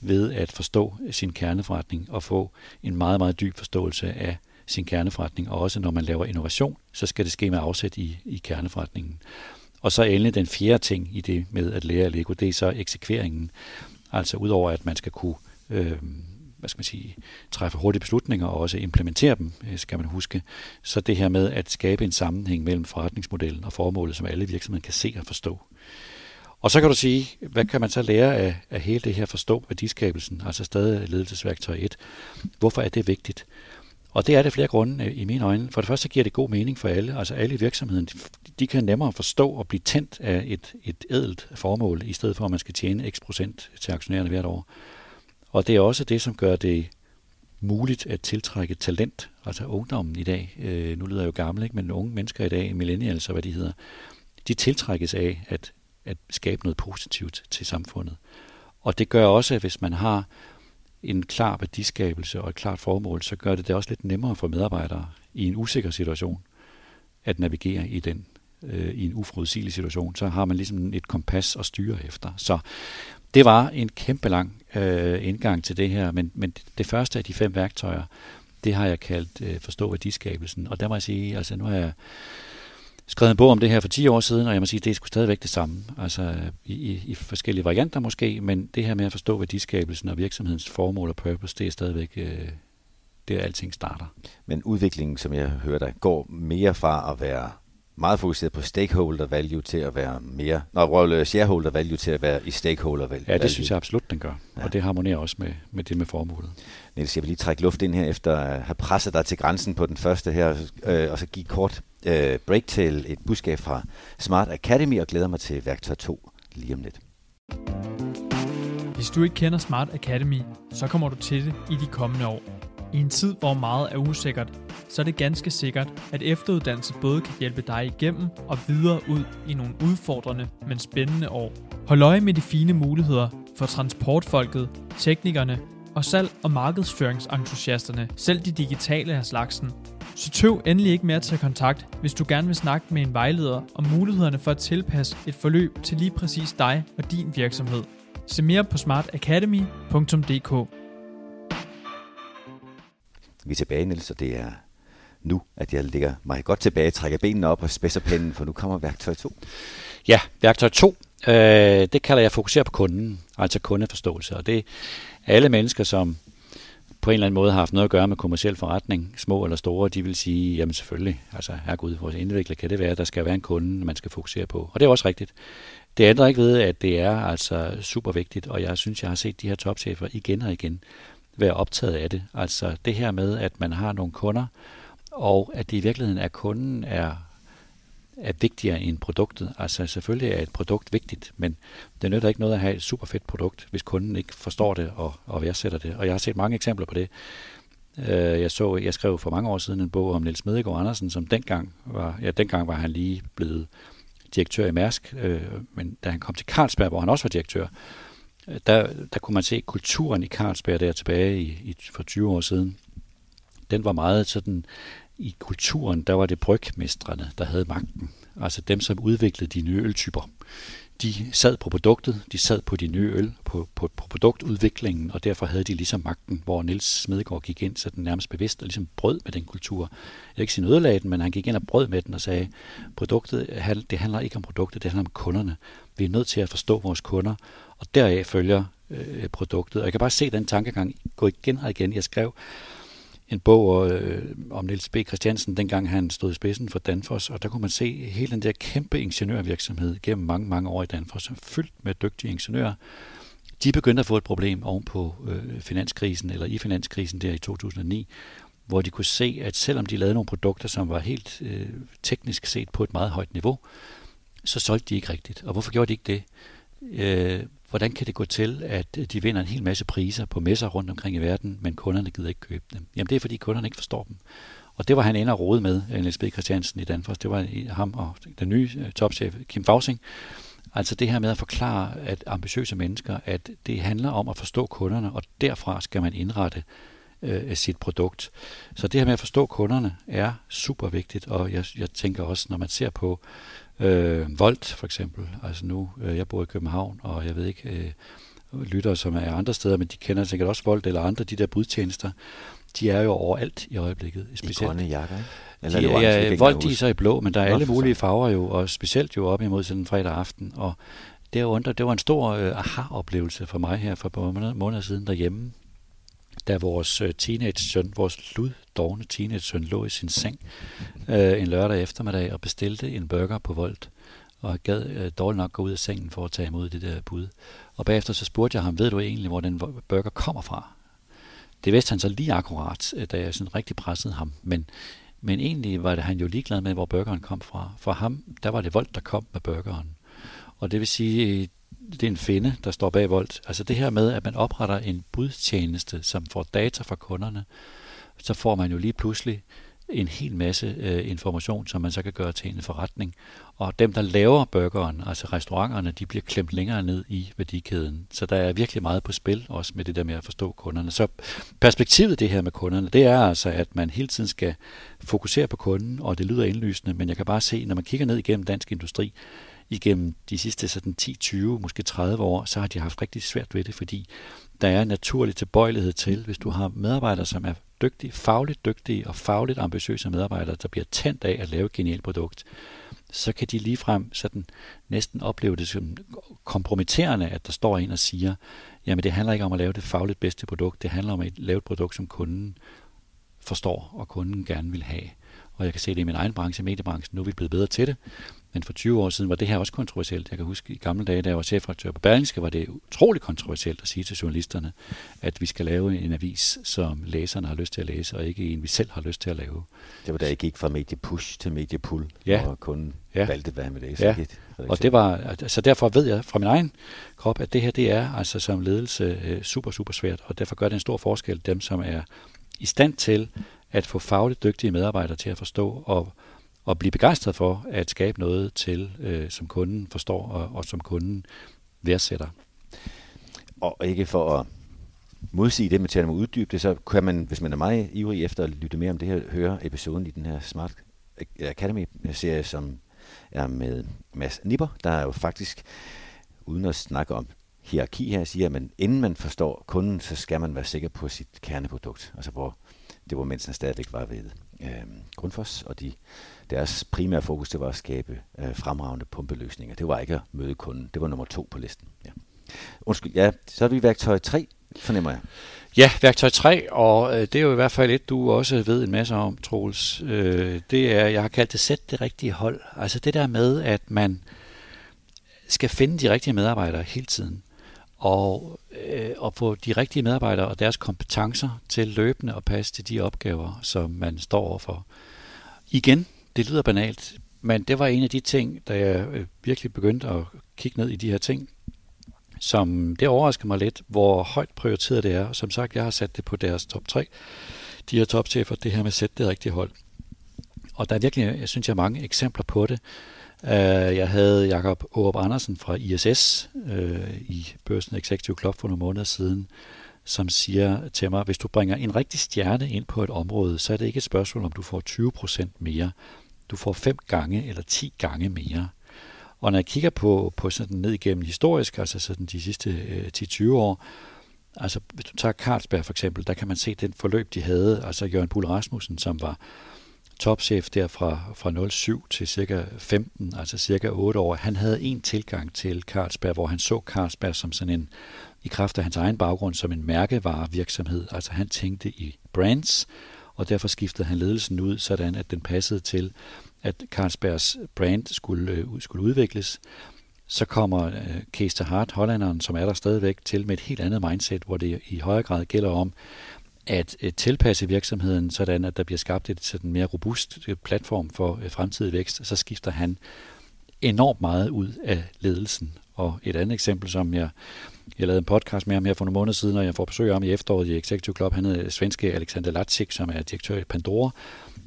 ved at forstå sin kerneforretning og få en meget, meget dyb forståelse af sin kerneforretning. Og også når man laver innovation, så skal det ske med afsæt i, i kerneforretningen. Og så endelig den fjerde ting i det med at lære Lego, det er så eksekveringen. Altså udover at man skal kunne øh, hvad skal man sige, træffe hurtige beslutninger og også implementere dem, øh, skal man huske. Så det her med at skabe en sammenhæng mellem forretningsmodellen og formålet, som alle virksomheder kan se og forstå. Og så kan du sige, hvad kan man så lære af, af hele det her forstå værdiskabelsen, altså stadig ledelsesværktøj 1. Hvorfor er det vigtigt? Og det er det flere grunde øh, i mine øjne. For det første giver det god mening for alle. Altså alle i virksomheden, de kan nemmere forstå og blive tændt af et, et ædelt formål, i stedet for at man skal tjene x procent til aktionærerne hvert år. Og det er også det, som gør det muligt at tiltrække talent, altså ungdommen i dag. Øh, nu lyder jeg jo gammel, ikke? men unge mennesker i dag, millennials og hvad de hedder, de tiltrækkes af at, at skabe noget positivt til samfundet. Og det gør også, at hvis man har en klar værdiskabelse og et klart formål, så gør det det også lidt nemmere for medarbejdere i en usikker situation at navigere i den øh, i en uforudsigelig situation. Så har man ligesom et kompas at styre efter. Så det var en kæmpe lang øh, indgang til det her, men, men det første af de fem værktøjer, det har jeg kaldt øh, forstå værdiskabelsen. Og der må jeg sige, altså nu har jeg skrevet en bog om det her for 10 år siden, og jeg må sige, det er sgu stadigvæk det samme. Altså i, i, i forskellige varianter måske, men det her med at forstå værdiskabelsen og virksomhedens formål og purpose, det er stadigvæk øh, det, alting starter. Men udviklingen, som jeg hører dig, går mere fra at være meget fokuseret på stakeholder value til at være mere, når shareholder value til at være i stakeholder value. Ja, det synes jeg absolut, den gør. Ja. Og det harmonerer også med, med det med formålet. Niels, jeg vil lige trække luft ind her, efter at have presset dig til grænsen på den første her, øh, og så give kort øh, break til et budskab fra Smart Academy, og glæder mig til værktøj 2 lige om lidt. Hvis du ikke kender Smart Academy, så kommer du til det i de kommende år. I en tid, hvor meget er usikkert, så er det ganske sikkert, at efteruddannelse både kan hjælpe dig igennem og videre ud i nogle udfordrende, men spændende år. Hold øje med de fine muligheder for transportfolket, teknikerne og salg- og markedsføringsentusiasterne, selv de digitale af slagsen. Så tøv endelig ikke med at tage kontakt, hvis du gerne vil snakke med en vejleder om mulighederne for at tilpasse et forløb til lige præcis dig og din virksomhed. Se mere på smartacademy.dk Vi er tilbage, Niels, og det er nu, at jeg ligger mig godt tilbage, trækker benene op og spidser pinden, for nu kommer værktøj 2. Ja, værktøj 2, øh, det kalder jeg fokusere på kunden, altså kundeforståelse. Og det er alle mennesker, som på en eller anden måde har haft noget at gøre med kommersiel forretning, små eller store, de vil sige, jamen selvfølgelig, altså herregud, vores indvikler kan det være, der skal være en kunde, man skal fokusere på. Og det er også rigtigt. Det ændrer ikke ved, at det er altså super vigtigt, og jeg synes, jeg har set de her topchefer igen og igen være optaget af det. Altså det her med, at man har nogle kunder, og at det i virkeligheden er kunden er, er vigtigere end produktet. Altså selvfølgelig er et produkt vigtigt, men det nytter ikke noget at have et super fedt produkt, hvis kunden ikke forstår det og, og værdsætter det. Og jeg har set mange eksempler på det. Øh, jeg så, jeg skrev for mange år siden en bog om Niels Medegaard Andersen, som dengang var, ja, dengang var han lige blevet direktør i Mærsk, øh, men da han kom til Carlsberg, hvor han også var direktør, øh, der, der kunne man se kulturen i Carlsberg der tilbage i, i, for 20 år siden. Den var meget sådan i kulturen, der var det brygmestrene, der havde magten. Altså dem, som udviklede de nye øltyper. De sad på produktet, de sad på de nye øl, på, på, på produktudviklingen, og derfor havde de ligesom magten, hvor Niels Smedegaard gik ind så den nærmest bevidst og ligesom brød med den kultur. Jeg vil ikke sige ødelagde den, men han gik ind og brød med den og sagde, produktet, det handler ikke om produktet, det handler om kunderne. Vi er nødt til at forstå vores kunder, og deraf følger øh, produktet. Og jeg kan bare se den tankegang gå igen og igen. Jeg skrev en bog øh, om Niels B. Christiansen, dengang han stod i spidsen for Danfoss, og der kunne man se hele den der kæmpe ingeniørvirksomhed gennem mange, mange år i Danfoss, fyldt med dygtige ingeniører. De begyndte at få et problem ovenpå øh, finanskrisen, eller i finanskrisen der i 2009, hvor de kunne se, at selvom de lavede nogle produkter, som var helt øh, teknisk set på et meget højt niveau, så solgte de ikke rigtigt. Og hvorfor gjorde de ikke det? Øh, hvordan kan det gå til, at øh, de vinder en hel masse priser på messer rundt omkring i verden, men kunderne gider ikke købe dem? Jamen det er, fordi kunderne ikke forstår dem. Og det var han inde og rode med, øh, Niels B. Christiansen i Danfoss. Det var ham og den nye øh, topchef, Kim Fausing. Altså det her med at forklare, at ambitiøse mennesker, at det handler om at forstå kunderne, og derfra skal man indrette øh, sit produkt. Så det her med at forstå kunderne er super vigtigt, og jeg, jeg tænker også, når man ser på Øh, Volt for eksempel. Altså nu, øh, jeg bor i København, og jeg ved ikke, øh, lytter som er andre steder, men de kender sikkert også Volt eller andre, de der budtjenester. De er jo overalt i øjeblikket. Specielt. I grønne jakker? Eller de, ja, Volt de er så i blå, men der er Nå, alle mulige farver jo, og specielt jo op imod sådan en fredag aften. Og det, undre, det var en stor øh, aha-oplevelse for mig her for et par måneder siden derhjemme da vores øh, teenage-søn, vores luddårende teenage-søn, lå i sin seng øh, en lørdag eftermiddag og bestilte en burger på Volt og gad øh, dårligt nok gå ud af sengen for at tage imod det der bud. Og bagefter så spurgte jeg ham, ved du egentlig, hvor den burger kommer fra? Det vidste han så lige akkurat, øh, da jeg sådan rigtig pressede ham. Men, men egentlig var det han jo ligeglad med, hvor burgeren kom fra. For ham, der var det Volt, der kom med burgeren. Og det vil sige, det er en finde, der står bag Volt. Altså det her med, at man opretter en budtjeneste, som får data fra kunderne, så får man jo lige pludselig en hel masse øh, information, som man så kan gøre til en forretning. Og dem, der laver burgeren, altså restauranterne, de bliver klemt længere ned i værdikæden. Så der er virkelig meget på spil, også med det der med at forstå kunderne. Så perspektivet det her med kunderne, det er altså, at man hele tiden skal fokusere på kunden, og det lyder indlysende, men jeg kan bare se, når man kigger ned igennem dansk industri, igennem de sidste sådan 10-20, måske 30 år, så har de haft rigtig svært ved det, fordi der er en naturlig tilbøjelighed til, hvis du har medarbejdere, som er dygtige, fagligt dygtige og fagligt ambitiøse medarbejdere, der bliver tændt af at lave et genialt produkt, så kan de ligefrem sådan næsten opleve det som kompromitterende, at der står en og siger, jamen det handler ikke om at lave det fagligt bedste produkt, det handler om at lave et produkt, som kunden forstår, og kunden gerne vil have. Og jeg kan se det i min egen branche, mediebranchen, nu er vi blevet bedre til det. Men for 20 år siden var det her også kontroversielt. Jeg kan huske i gamle dage, da jeg var chefredaktør på Berlingske, var det utrolig kontroversielt at sige til journalisterne, at vi skal lave en avis, som læserne har lyst til at læse, og ikke en, vi selv har lyst til at lave. Det var da jeg gik fra mediepush til mediepull, ja. og kun ja. valgte, hvad han ville læse. Ja. Og det var, altså derfor ved jeg fra min egen krop, at det her, det er altså som ledelse øh, super, super svært, og derfor gør det en stor forskel, dem som er i stand til at få fagligt dygtige medarbejdere til at forstå og og blive begejstret for at skabe noget til, øh, som kunden forstår og, og som kunden værdsætter. Og ikke for at modsige det, men til at uddybe det, så kan man, hvis man er meget ivrig efter at lytte mere om det her, høre episoden i den her Smart Academy-serie, som er med Mads Nipper, der er jo faktisk, uden at snakke om hierarki her, siger, at inden man forstår kunden, så skal man være sikker på sit kerneprodukt. Altså hvor det var mens han stadigvæk var ved øh, Grundfos, og de deres primære fokus det var at skabe øh, fremragende pumpeløsninger. Det var ikke at møde kunden. Det var nummer to på listen. Ja. Undskyld, ja, så er vi værktøj 3, fornemmer jeg. Ja, værktøj 3, og øh, det er jo i hvert fald et, du også ved en masse om, Troels. Øh, det er, jeg har kaldt det sæt det rigtige hold. Altså det der med, at man skal finde de rigtige medarbejdere hele tiden, og, øh, og få de rigtige medarbejdere og deres kompetencer til løbende at passe til de opgaver, som man står overfor. Igen, det lyder banalt, men det var en af de ting, da jeg øh, virkelig begyndte at kigge ned i de her ting, som det overrasker mig lidt, hvor højt prioriteret det er. Som sagt, jeg har sat det på deres top 3. De her topchefer, det her med at sætte det rigtige hold. Og der er virkelig, jeg synes, jeg har mange eksempler på det. Øh, jeg havde Jakob Aarup Andersen fra ISS øh, i Børsen Executive Club for nogle måneder siden, som siger til mig, hvis du bringer en rigtig stjerne ind på et område, så er det ikke et spørgsmål, om du får 20% mere. Du får 5 gange eller 10 gange mere. Og når jeg kigger på, på sådan ned igennem historisk, altså sådan de sidste øh, 10-20 år, altså hvis du tager Carlsberg for eksempel, der kan man se den forløb, de havde, altså Jørgen Bull Rasmussen, som var topchef der fra, fra 07 til cirka 15, altså cirka 8 år, han havde en tilgang til Carlsberg, hvor han så Carlsberg som sådan en, i kraft af hans egen baggrund, som en mærkevarevirksomhed. Altså han tænkte i brands, og derfor skiftede han ledelsen ud, sådan at den passede til, at Carlsbergs brand skulle, øh, skulle udvikles. Så kommer øh, Kees de Hart, hollanderen, som er der stadigvæk, til med et helt andet mindset, hvor det i højere grad gælder om at øh, tilpasse virksomheden, sådan at der bliver skabt et sådan mere robust øh, platform for øh, fremtidig vækst. Så skifter han enormt meget ud af ledelsen. Og et andet eksempel, som jeg jeg lavede en podcast med ham her for nogle måneder siden, og jeg får besøg om ham i efteråret i Executive Club. Han hedder svenske Alexander Latzik, som er direktør i Pandora.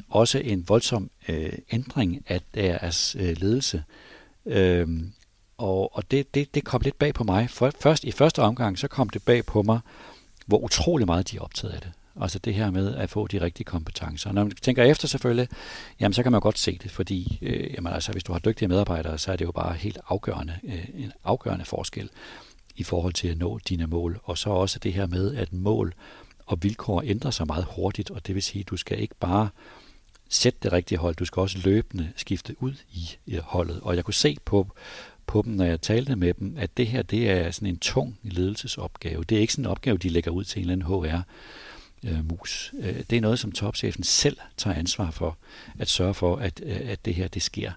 Også en voldsom øh, ændring af deres øh, ledelse. Øhm, og og det, det, det kom lidt bag på mig. For, først I første omgang, så kom det bag på mig, hvor utrolig meget de er optaget af det. Altså det her med at få de rigtige kompetencer. Når man tænker efter selvfølgelig, jamen så kan man godt se det, fordi øh, jamen altså, hvis du har dygtige medarbejdere, så er det jo bare helt afgørende, øh, en afgørende forskel i forhold til at nå dine mål. Og så også det her med, at mål og vilkår ændrer sig meget hurtigt, og det vil sige, at du skal ikke bare sætte det rigtige hold, du skal også løbende skifte ud i øh, holdet. Og jeg kunne se på, på dem, når jeg talte med dem, at det her det er sådan en tung ledelsesopgave. Det er ikke sådan en opgave, de lægger ud til en eller anden HR øh, mus. Øh, det er noget, som topchefen selv tager ansvar for, at sørge for, at, øh, at det her det sker.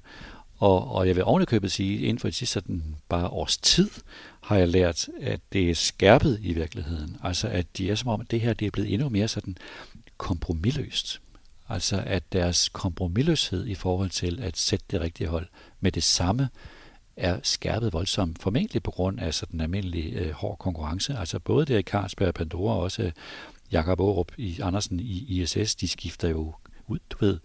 Og, og jeg vil ovenikøbet sige, inden for de sidste sådan bare års tid, har jeg lært, at det er skærpet i virkeligheden. Altså at de er som om, at det her det er blevet endnu mere sådan kompromilløst. Altså at deres kompromilløshed i forhold til at sætte det rigtige hold med det samme er skærpet voldsomt, formentlig på grund af sådan almindelig øh, hård konkurrence. Altså både der i Carlsberg og Pandora, og også øh, Jakob Aarup i Andersen i ISS, de skifter jo ud, du ved,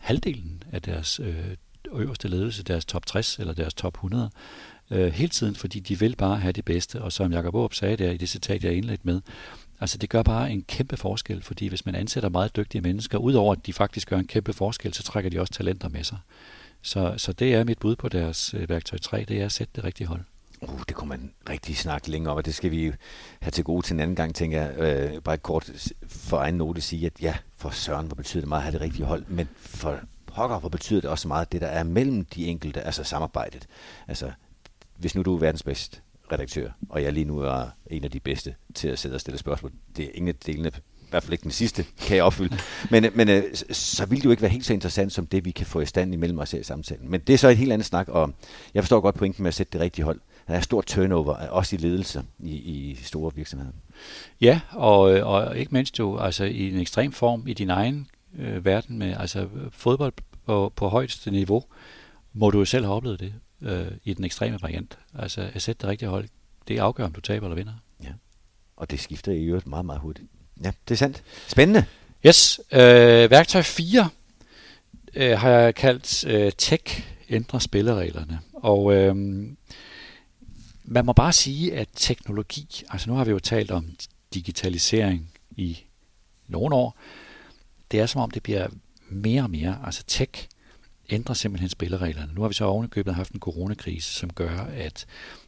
halvdelen af deres øh, øverste ledelse, deres top 60 eller deres top 100, øh, hele tiden, fordi de vil bare have det bedste. Og som Jakob Aarup sagde der i det citat, jeg indledte med, altså det gør bare en kæmpe forskel, fordi hvis man ansætter meget dygtige mennesker, udover at de faktisk gør en kæmpe forskel, så trækker de også talenter med sig. Så, så det er mit bud på deres øh, værktøj 3, det er at sætte det rigtige hold. Uh, det kunne man rigtig snakke længe om, og det skal vi have til gode til en anden gang, tænker jeg. Øh, bare kort for egen note sige, at ja, for Søren, hvor betyder det meget at have det rigtige hold, men for pokker, hvor betyder det også meget, det der er mellem de enkelte, altså samarbejdet. Altså, hvis nu du er verdens bedste redaktør, og jeg lige nu er en af de bedste til at sidde og stille spørgsmål, det er ingen af delene hvert fald ikke den sidste, kan jeg opfylde. Men, men øh, så vil det jo ikke være helt så interessant som det, vi kan få i stand imellem os her i samtalen. Men det er så et helt andet snak, og jeg forstår godt pointen med at sætte det rigtige hold. Der er stor turnover, også i ledelse i, i store virksomheder. Ja, og, og ikke mindst jo altså i en ekstrem form i din egen øh, verden med altså fodbold på, på højeste niveau, må du jo selv have oplevet det øh, i den ekstreme variant. Altså at sætte det rigtige hold, det afgørende, om du taber eller vinder. Ja, og det skifter i øvrigt meget, meget hurtigt. Ja, det er sandt. Spændende. Yes, øh, værktøj 4 øh, har jeg kaldt øh, tech ændrer spillereglerne. Og øh, man må bare sige, at teknologi, altså nu har vi jo talt om digitalisering i nogle år, det er som om det bliver mere og mere, altså tech ændrer simpelthen spillereglerne. Nu har vi så ovenikøbet haft en coronakrise, som gør, at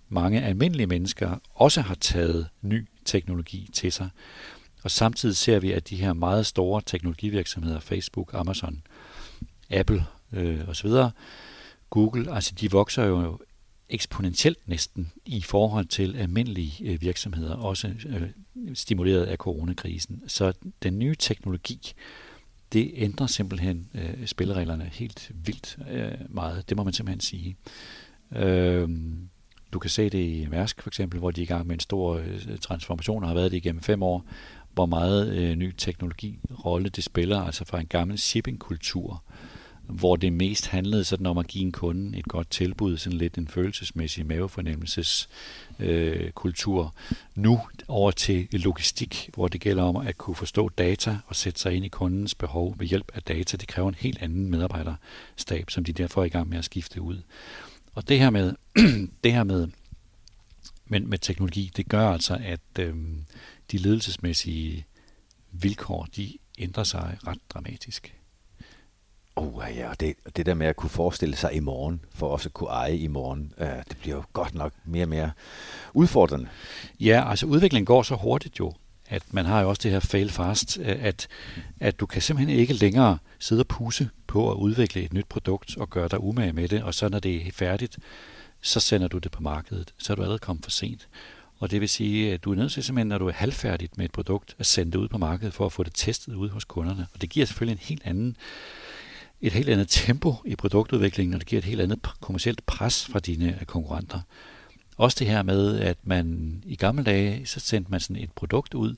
mange almindelige mennesker også har taget ny teknologi til sig. Og samtidig ser vi, at de her meget store teknologivirksomheder, Facebook, Amazon, Apple øh, osv., Google, altså de vokser jo eksponentielt næsten i forhold til almindelige øh, virksomheder, også øh, stimuleret af coronakrisen. Så den nye teknologi, det ændrer simpelthen øh, spillereglerne helt vildt øh, meget. Det må man simpelthen sige. Øh, du kan se det i Mærsk for eksempel, hvor de er i gang med en stor øh, transformation og har været det igennem fem år, hvor meget øh, ny teknologi rolle det spiller, altså fra en gammel shippingkultur, hvor det mest handlede sådan om at give en kunde et godt tilbud, sådan lidt en følelsesmæssig mavefornemmelses øh, kultur. Nu over til logistik, hvor det gælder om at kunne forstå data og sætte sig ind i kundens behov ved hjælp af data. Det kræver en helt anden medarbejderstab, som de derfor er i gang med at skifte ud. Og det her med, det her med, med, med teknologi, det gør altså, at øh, de ledelsesmæssige vilkår, de ændrer sig ret dramatisk. Oh, ja, og det, det der med at kunne forestille sig i morgen, for også at kunne eje i morgen, øh, det bliver jo godt nok mere og mere udfordrende. Ja, altså udviklingen går så hurtigt jo, at man har jo også det her fail fast, øh, at, at du kan simpelthen ikke længere sidde og puse på at udvikle et nyt produkt og gøre dig umage med det, og så når det er færdigt, så sender du det på markedet. Så er du allerede kommet for sent. Og det vil sige, at du er nødt til simpelthen, når du er halvfærdigt med et produkt, at sende det ud på markedet for at få det testet ud hos kunderne. Og det giver selvfølgelig en helt anden et helt andet tempo i produktudviklingen, og det giver et helt andet kommersielt pres fra dine konkurrenter. Også det her med, at man i gamle dage, så sendte man sådan et produkt ud.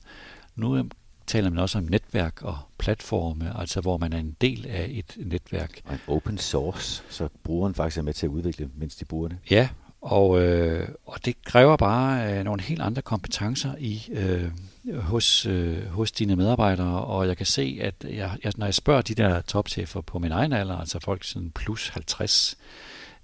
Nu øhm, taler man også om netværk og platforme, altså hvor man er en del af et netværk. Og en open source, så brugeren faktisk er med til at udvikle, mens de bruger det. Ja, og, øh, og det kræver bare øh, nogle helt andre kompetencer i øh, hos, øh, hos dine medarbejdere, og jeg kan se, at jeg, jeg, når jeg spørger de der topchefer på min egen alder, altså folk sådan plus 50,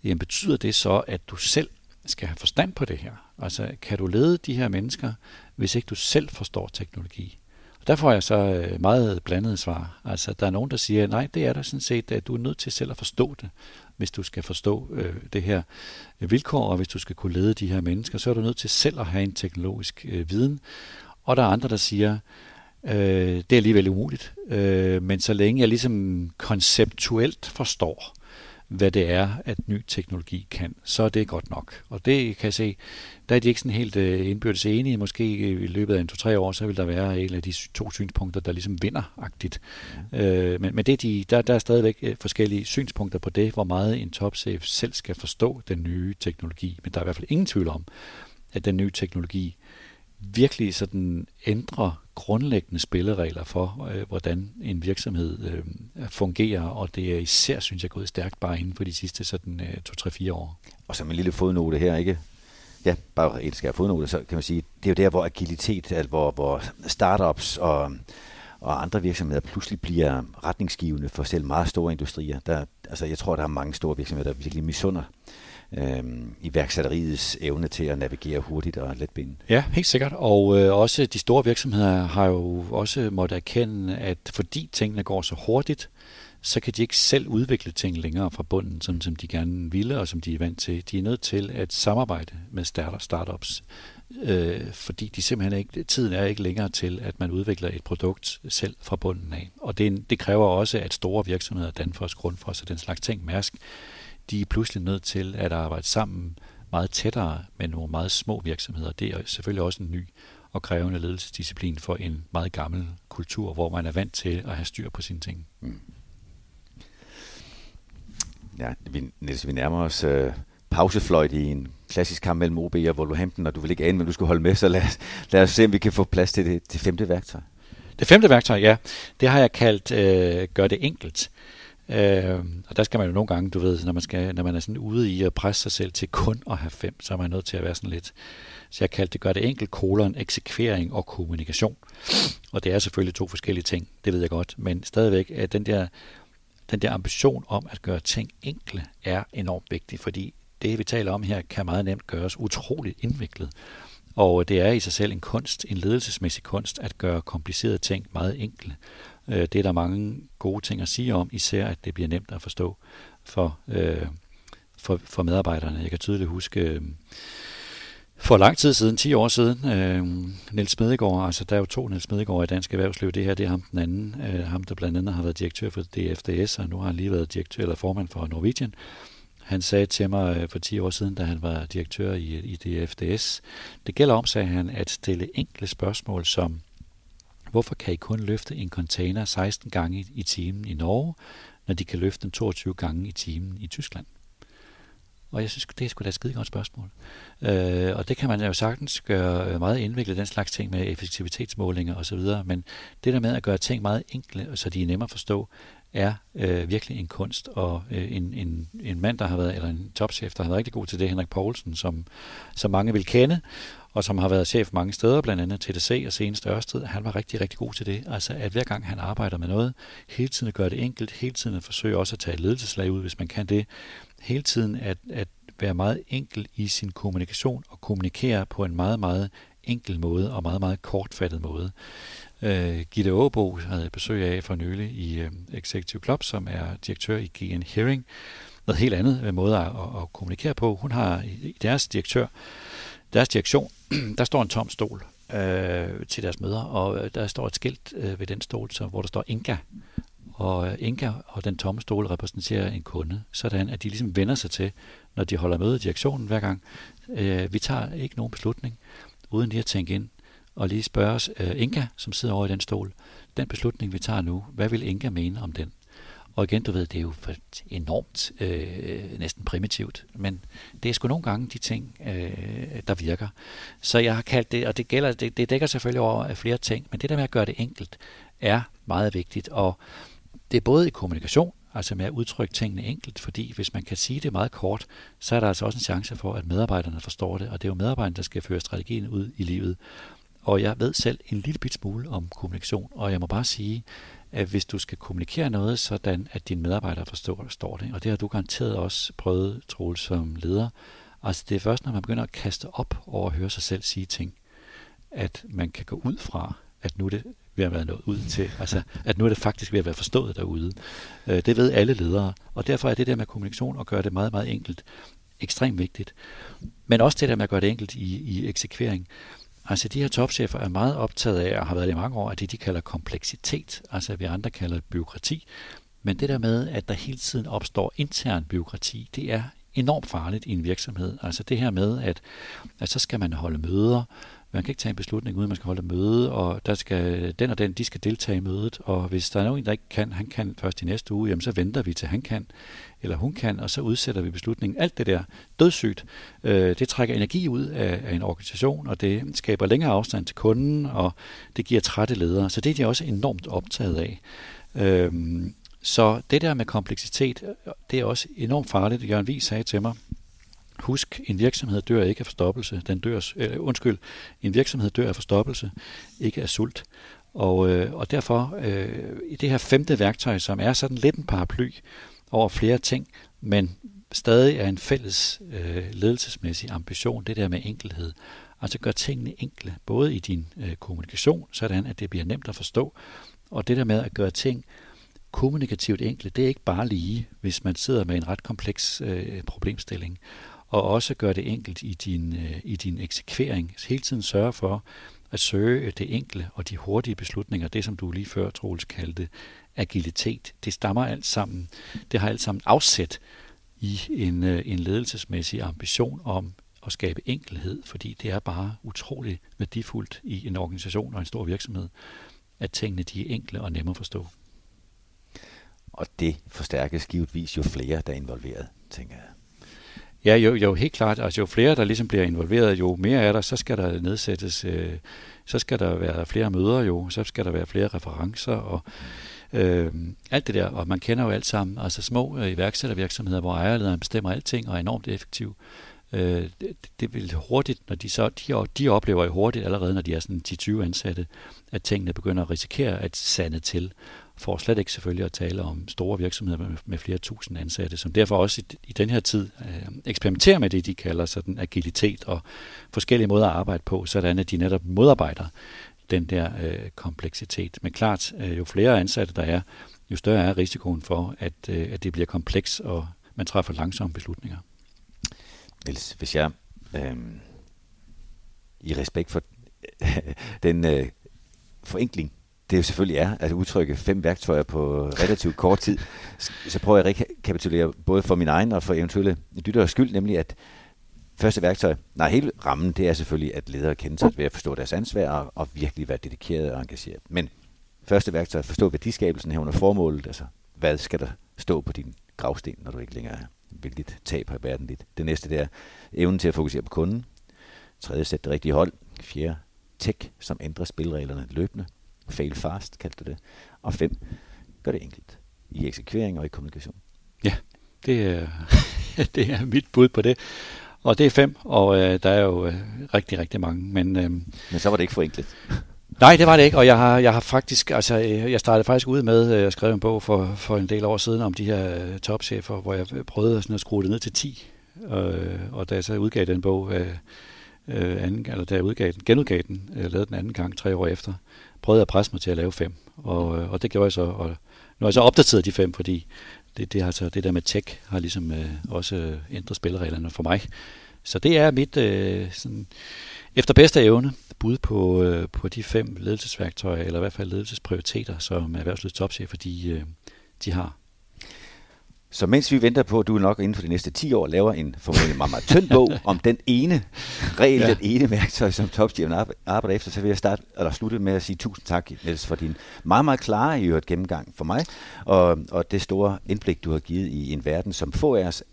jamen betyder det så, at du selv skal have forstand på det her? Altså kan du lede de her mennesker, hvis ikke du selv forstår teknologi? Og der får jeg så øh, meget blandede svar. Altså der er nogen, der siger, nej, det er der sådan set, at du er nødt til selv at forstå det hvis du skal forstå øh, det her øh, vilkår, og hvis du skal kunne lede de her mennesker, så er du nødt til selv at have en teknologisk øh, viden. Og der er andre, der siger, øh, det er alligevel umuligt, øh, men så længe jeg ligesom konceptuelt forstår, hvad det er, at ny teknologi kan, så er det godt nok. Og det kan jeg se, der er de ikke sådan helt øh, indbyrdes enige. Måske i løbet af en to-tre år, så vil der være en af de to synspunkter, der ligesom vinder-agtigt. Ja. Øh, men men det de, der, der er stadigvæk øh, forskellige synspunkter på det, hvor meget en topchef selv skal forstå den nye teknologi. Men der er i hvert fald ingen tvivl om, at den nye teknologi virkelig sådan ændrer grundlæggende spilleregler for, øh, hvordan en virksomhed øh, fungerer, og det er især, synes jeg, gået stærkt bare inden for de sidste sådan øh, 2-3-4 år. Og som en lille fodnote her, ikke? Ja, bare et skær fodnote, så kan man sige, det er jo der, hvor agilitet, altså hvor, hvor startups og, og andre virksomheder pludselig bliver retningsgivende for selv meget store industrier. Der, altså, jeg tror, der er mange store virksomheder, der virkelig misunder øh, iværksætteriets evne til at navigere hurtigt og letbenet. Ja, helt sikkert. Og øh, også de store virksomheder har jo også måttet erkende, at fordi tingene går så hurtigt, så kan de ikke selv udvikle ting længere fra bunden, som, som de gerne ville og som de er vant til. De er nødt til at samarbejde med startups, øh, fordi de simpelthen ikke, tiden er ikke længere til, at man udvikler et produkt selv fra bunden af. Og det, det kræver også, at store virksomheder, Danfoss, Grundfos og den slags ting, Mærsk, de er pludselig nødt til at arbejde sammen meget tættere med nogle meget små virksomheder. Det er selvfølgelig også en ny og krævende ledelsesdisciplin for en meget gammel kultur, hvor man er vant til at have styr på sine ting. Mm. Ja, vi, Niels, vi nærmer os øh, pausefløjt i en klassisk kamp mellem OB og Wolverhampton, og du vil ikke ane, men du skal holde med, så lad, lad os se, om vi kan få plads til det, det femte værktøj. Det femte værktøj, ja, det har jeg kaldt øh, gør det enkelt. Øh, Øh, og der skal man jo nogle gange, du ved, når man, skal, når man er sådan ude i at presse sig selv til kun at have fem, så er man nødt til at være sådan lidt, så jeg kaldte det gør det enkelt, kolon, eksekvering og kommunikation. Og det er selvfølgelig to forskellige ting, det ved jeg godt, men stadigvæk, at den der, den der ambition om at gøre ting enkle er enormt vigtig, fordi det, vi taler om her, kan meget nemt gøres utroligt indviklet. Og det er i sig selv en kunst, en ledelsesmæssig kunst, at gøre komplicerede ting meget enkle. Øh, det er der mange gode ting at sige om, især at det bliver nemt at forstå for, øh, for, for medarbejderne. Jeg kan tydeligt huske, øh, for lang tid siden, 10 år siden, øh, Niels Medegaard, altså der er jo to Niels Medegaard i dansk erhvervsliv, det her det er ham den anden, øh, ham der blandt andet har været direktør for DFDS, og nu har han lige været direktør eller formand for Norwegian. Han sagde til mig øh, for 10 år siden, da han var direktør i, i DFDS, det gælder om, sagde han, at stille enkle spørgsmål som, Hvorfor kan I kun løfte en container 16 gange i timen i Norge, når de kan løfte den 22 gange i timen i Tyskland? Og jeg synes, det er sgu da et skide godt spørgsmål. Øh, og det kan man jo sagtens gøre meget indviklet, den slags ting med effektivitetsmålinger osv. Men det der med at gøre ting meget enkle, så de er nemmere at forstå, er øh, virkelig en kunst. Og øh, en, en, en mand, der har været, eller en topchef, der har været rigtig god til det, Henrik Poulsen, som, som mange vil kende, og som har været chef mange steder, blandt andet TDC og senest Ørsted, han var rigtig, rigtig god til det. Altså, at hver gang han arbejder med noget, hele tiden gør det enkelt, hele tiden at forsøge også at tage ledelseslag ud, hvis man kan det, hele tiden at, at være meget enkel i sin kommunikation og kommunikere på en meget, meget enkel måde og meget, meget kortfattet måde. Uh, Gitte Åbo havde jeg besøg af for nylig i uh, Executive Club, som er direktør i GN Hearing. Noget helt andet øh, måde at, at, at kommunikere på. Hun har i deres direktør deres direktion, der står en tom stol øh, til deres møder, og øh, der står et skilt øh, ved den stol, så, hvor der står Inka. Og øh, Inka og den tomme stol repræsenterer en kunde, sådan at de ligesom vender sig til, når de holder møde i direktionen hver gang. Øh, vi tager ikke nogen beslutning, uden lige at tænke ind og lige spørge os, øh, Inka, som sidder over i den stol, den beslutning, vi tager nu, hvad vil Inka mene om den? Og igen, du ved, det er jo enormt øh, næsten primitivt, men det er sgu nogle gange de ting, øh, der virker. Så jeg har kaldt det, og det, gælder, det, det dækker selvfølgelig over øh, flere ting, men det der med at gøre det enkelt, er meget vigtigt. Og det er både i kommunikation, altså med at udtrykke tingene enkelt, fordi hvis man kan sige det meget kort, så er der altså også en chance for, at medarbejderne forstår det, og det er jo medarbejderne, der skal føre strategien ud i livet. Og jeg ved selv en lille bit smule om kommunikation, og jeg må bare sige, at hvis du skal kommunikere noget, sådan at dine medarbejdere forstår, forstår det, og det har du garanteret også prøvet, Troel, som leder, altså det er først, når man begynder at kaste op over at høre sig selv sige ting, at man kan gå ud fra, at nu er det ved at være nået ud til, altså at nu er det faktisk ved at være forstået derude. Øh, det ved alle ledere, og derfor er det der med kommunikation og gøre det meget, meget enkelt ekstremt vigtigt. Men også det der med at gøre det enkelt i, i eksekvering. Altså de her topchefer er meget optaget af, og har været det i mange år, af det, de kalder kompleksitet, altså vi andre kalder det byråkrati. Men det der med, at der hele tiden opstår intern byråkrati, det er enormt farligt i en virksomhed. Altså det her med, at, at så skal man holde møder, man kan ikke tage en beslutning uden man skal holde møde, og der skal, den og den, de skal deltage i mødet, og hvis der er nogen, der ikke kan, han kan først i næste uge, jamen så venter vi til han kan, eller hun kan, og så udsætter vi beslutningen. Alt det der dødssygt, øh, det trækker energi ud af, af en organisation, og det skaber længere afstand til kunden, og det giver trætte ledere, så det er de også enormt optaget af. Øh, så det der med kompleksitet, det er også enormt farligt. Jørgen Vig sagde til mig, Husk, en virksomhed dør ikke af forstoppelse. Den dør, øh, undskyld, en virksomhed dør af forstoppelse, ikke af sult. Og, øh, og derfor øh, i det her femte værktøj, som er sådan lidt en paraply over flere ting, men stadig er en fælles øh, ledelsesmæssig ambition, det der med enkelhed. Altså gør tingene enkle, både i din øh, kommunikation, sådan at det bliver nemt at forstå, og det der med at gøre ting kommunikativt enkle, det er ikke bare lige, hvis man sidder med en ret kompleks øh, problemstilling og også gøre det enkelt i din, øh, i din eksekvering. Hele tiden sørge for at søge det enkle og de hurtige beslutninger, det som du lige før, Troels, kaldte agilitet. Det stammer alt sammen, det har alt sammen afsæt i en, øh, en ledelsesmæssig ambition om at skabe enkelhed, fordi det er bare utrolig værdifuldt i en organisation og en stor virksomhed, at tingene de er enkle og nemme at forstå. Og det forstærkes givetvis jo flere, der er involveret, tænker jeg. Ja, jo, jo helt klart. Altså jo flere, der ligesom bliver involveret, jo mere er der, så skal der nedsættes, øh, så skal der være flere møder jo, så skal der være flere referencer og øh, alt det der. Og man kender jo alt sammen, altså små øh, iværksættervirksomheder, hvor ejerlederen bestemmer alting og er enormt effektiv. Øh, det, det vil hurtigt, når de så, de, de oplever jo hurtigt allerede, når de er sådan 10-20 ansatte, at tingene begynder at risikere at sande til for slet ikke selvfølgelig at tale om store virksomheder med, med flere tusind ansatte, som derfor også i, i den her tid øh, eksperimenterer med det, de kalder sådan agilitet og forskellige måder at arbejde på, sådan at de netop modarbejder den der øh, kompleksitet. Men klart, øh, jo flere ansatte der er, jo større er risikoen for, at, øh, at det bliver kompleks, og man træffer langsomme beslutninger. Niels, hvis jeg øh, i respekt for den øh, forenkling, det jo selvfølgelig er at udtrykke fem værktøjer på relativt kort tid, så prøver jeg at rekapitulere både for min egen og for eventuelle lytteres skyld, nemlig at første værktøj, nej, hele rammen, det er selvfølgelig, at ledere kender sig ved at forstå deres ansvar og, og virkelig være dedikeret og engageret. Men første værktøj, at forstå værdiskabelsen her under formålet, altså hvad skal der stå på din gravsten, når du ikke længere er, hvilket tab har verden dit. Det næste det er evnen til at fokusere på kunden. Tredje sæt det rigtige hold. Fjerde, tech, som ændrer spilreglerne løbende. Fail fast, kaldte det. Og fem, gør det enkelt. I eksekvering og i kommunikation. Ja, det er, det er mit bud på det. Og det er fem, og øh, der er jo øh, rigtig, rigtig mange. Men, øh, men så var det ikke enkelt. Nej, det var det ikke, og jeg har, jeg har faktisk, altså øh, jeg startede faktisk ud med, øh, at skrive en bog for, for en del år siden om de her øh, topchefer, hvor jeg prøvede sådan at skrue det ned til 10. Øh, og da jeg så udgav den bog, øh, anden, eller da jeg udgav den, genudgav den, øh, lavede den anden gang tre år efter, prøvede at presse mig til at lave fem. Og, øh, og det gjorde jeg så, og nu har jeg så opdateret de fem, fordi det, det, altså, det der med tech har ligesom øh, også øh, ændret spillereglerne for mig. Så det er mit, øh, sådan, efter bedste evne, bud på, øh, på de fem ledelsesværktøjer, eller i hvert fald ledelsesprioriteter, som erhvervslivets topchefer, de, øh, de har. Så mens vi venter på, at du nok inden for de næste 10 år laver en formentlig meget, meget tynd bog om den ene regel, ja. den ene værktøj, som topchefen arbejder efter, så vil jeg starte, eller slutte med at sige tusind tak, Niels, for din meget, meget klare i øvrigt gennemgang for mig, og, og det store indblik, du har givet i en verden, som få af os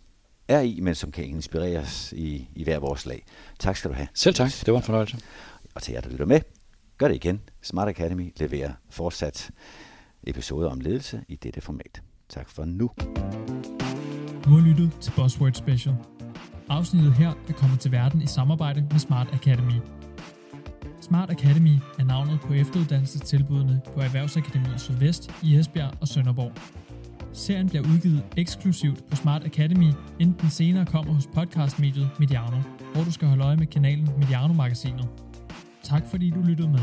er i, men som kan inspireres i, i hver vores lag. Tak skal du have. Selv tak. Det var en fornøjelse. Og til jer, der lytter med, gør det igen. Smart Academy leverer fortsat episoder om ledelse i dette format. Tak for nu. Du har lyttet til Buzzword Special. Afsnittet her er kommet til verden i samarbejde med Smart Academy. Smart Academy er navnet på efteruddannelsestilbudene på Erhvervsakademiet Sydvest i Esbjerg og Sønderborg. Serien bliver udgivet eksklusivt på Smart Academy, inden den senere kommer hos podcastmediet Mediano, hvor du skal holde øje med kanalen Mediano Magasinet. Tak fordi du lyttede med.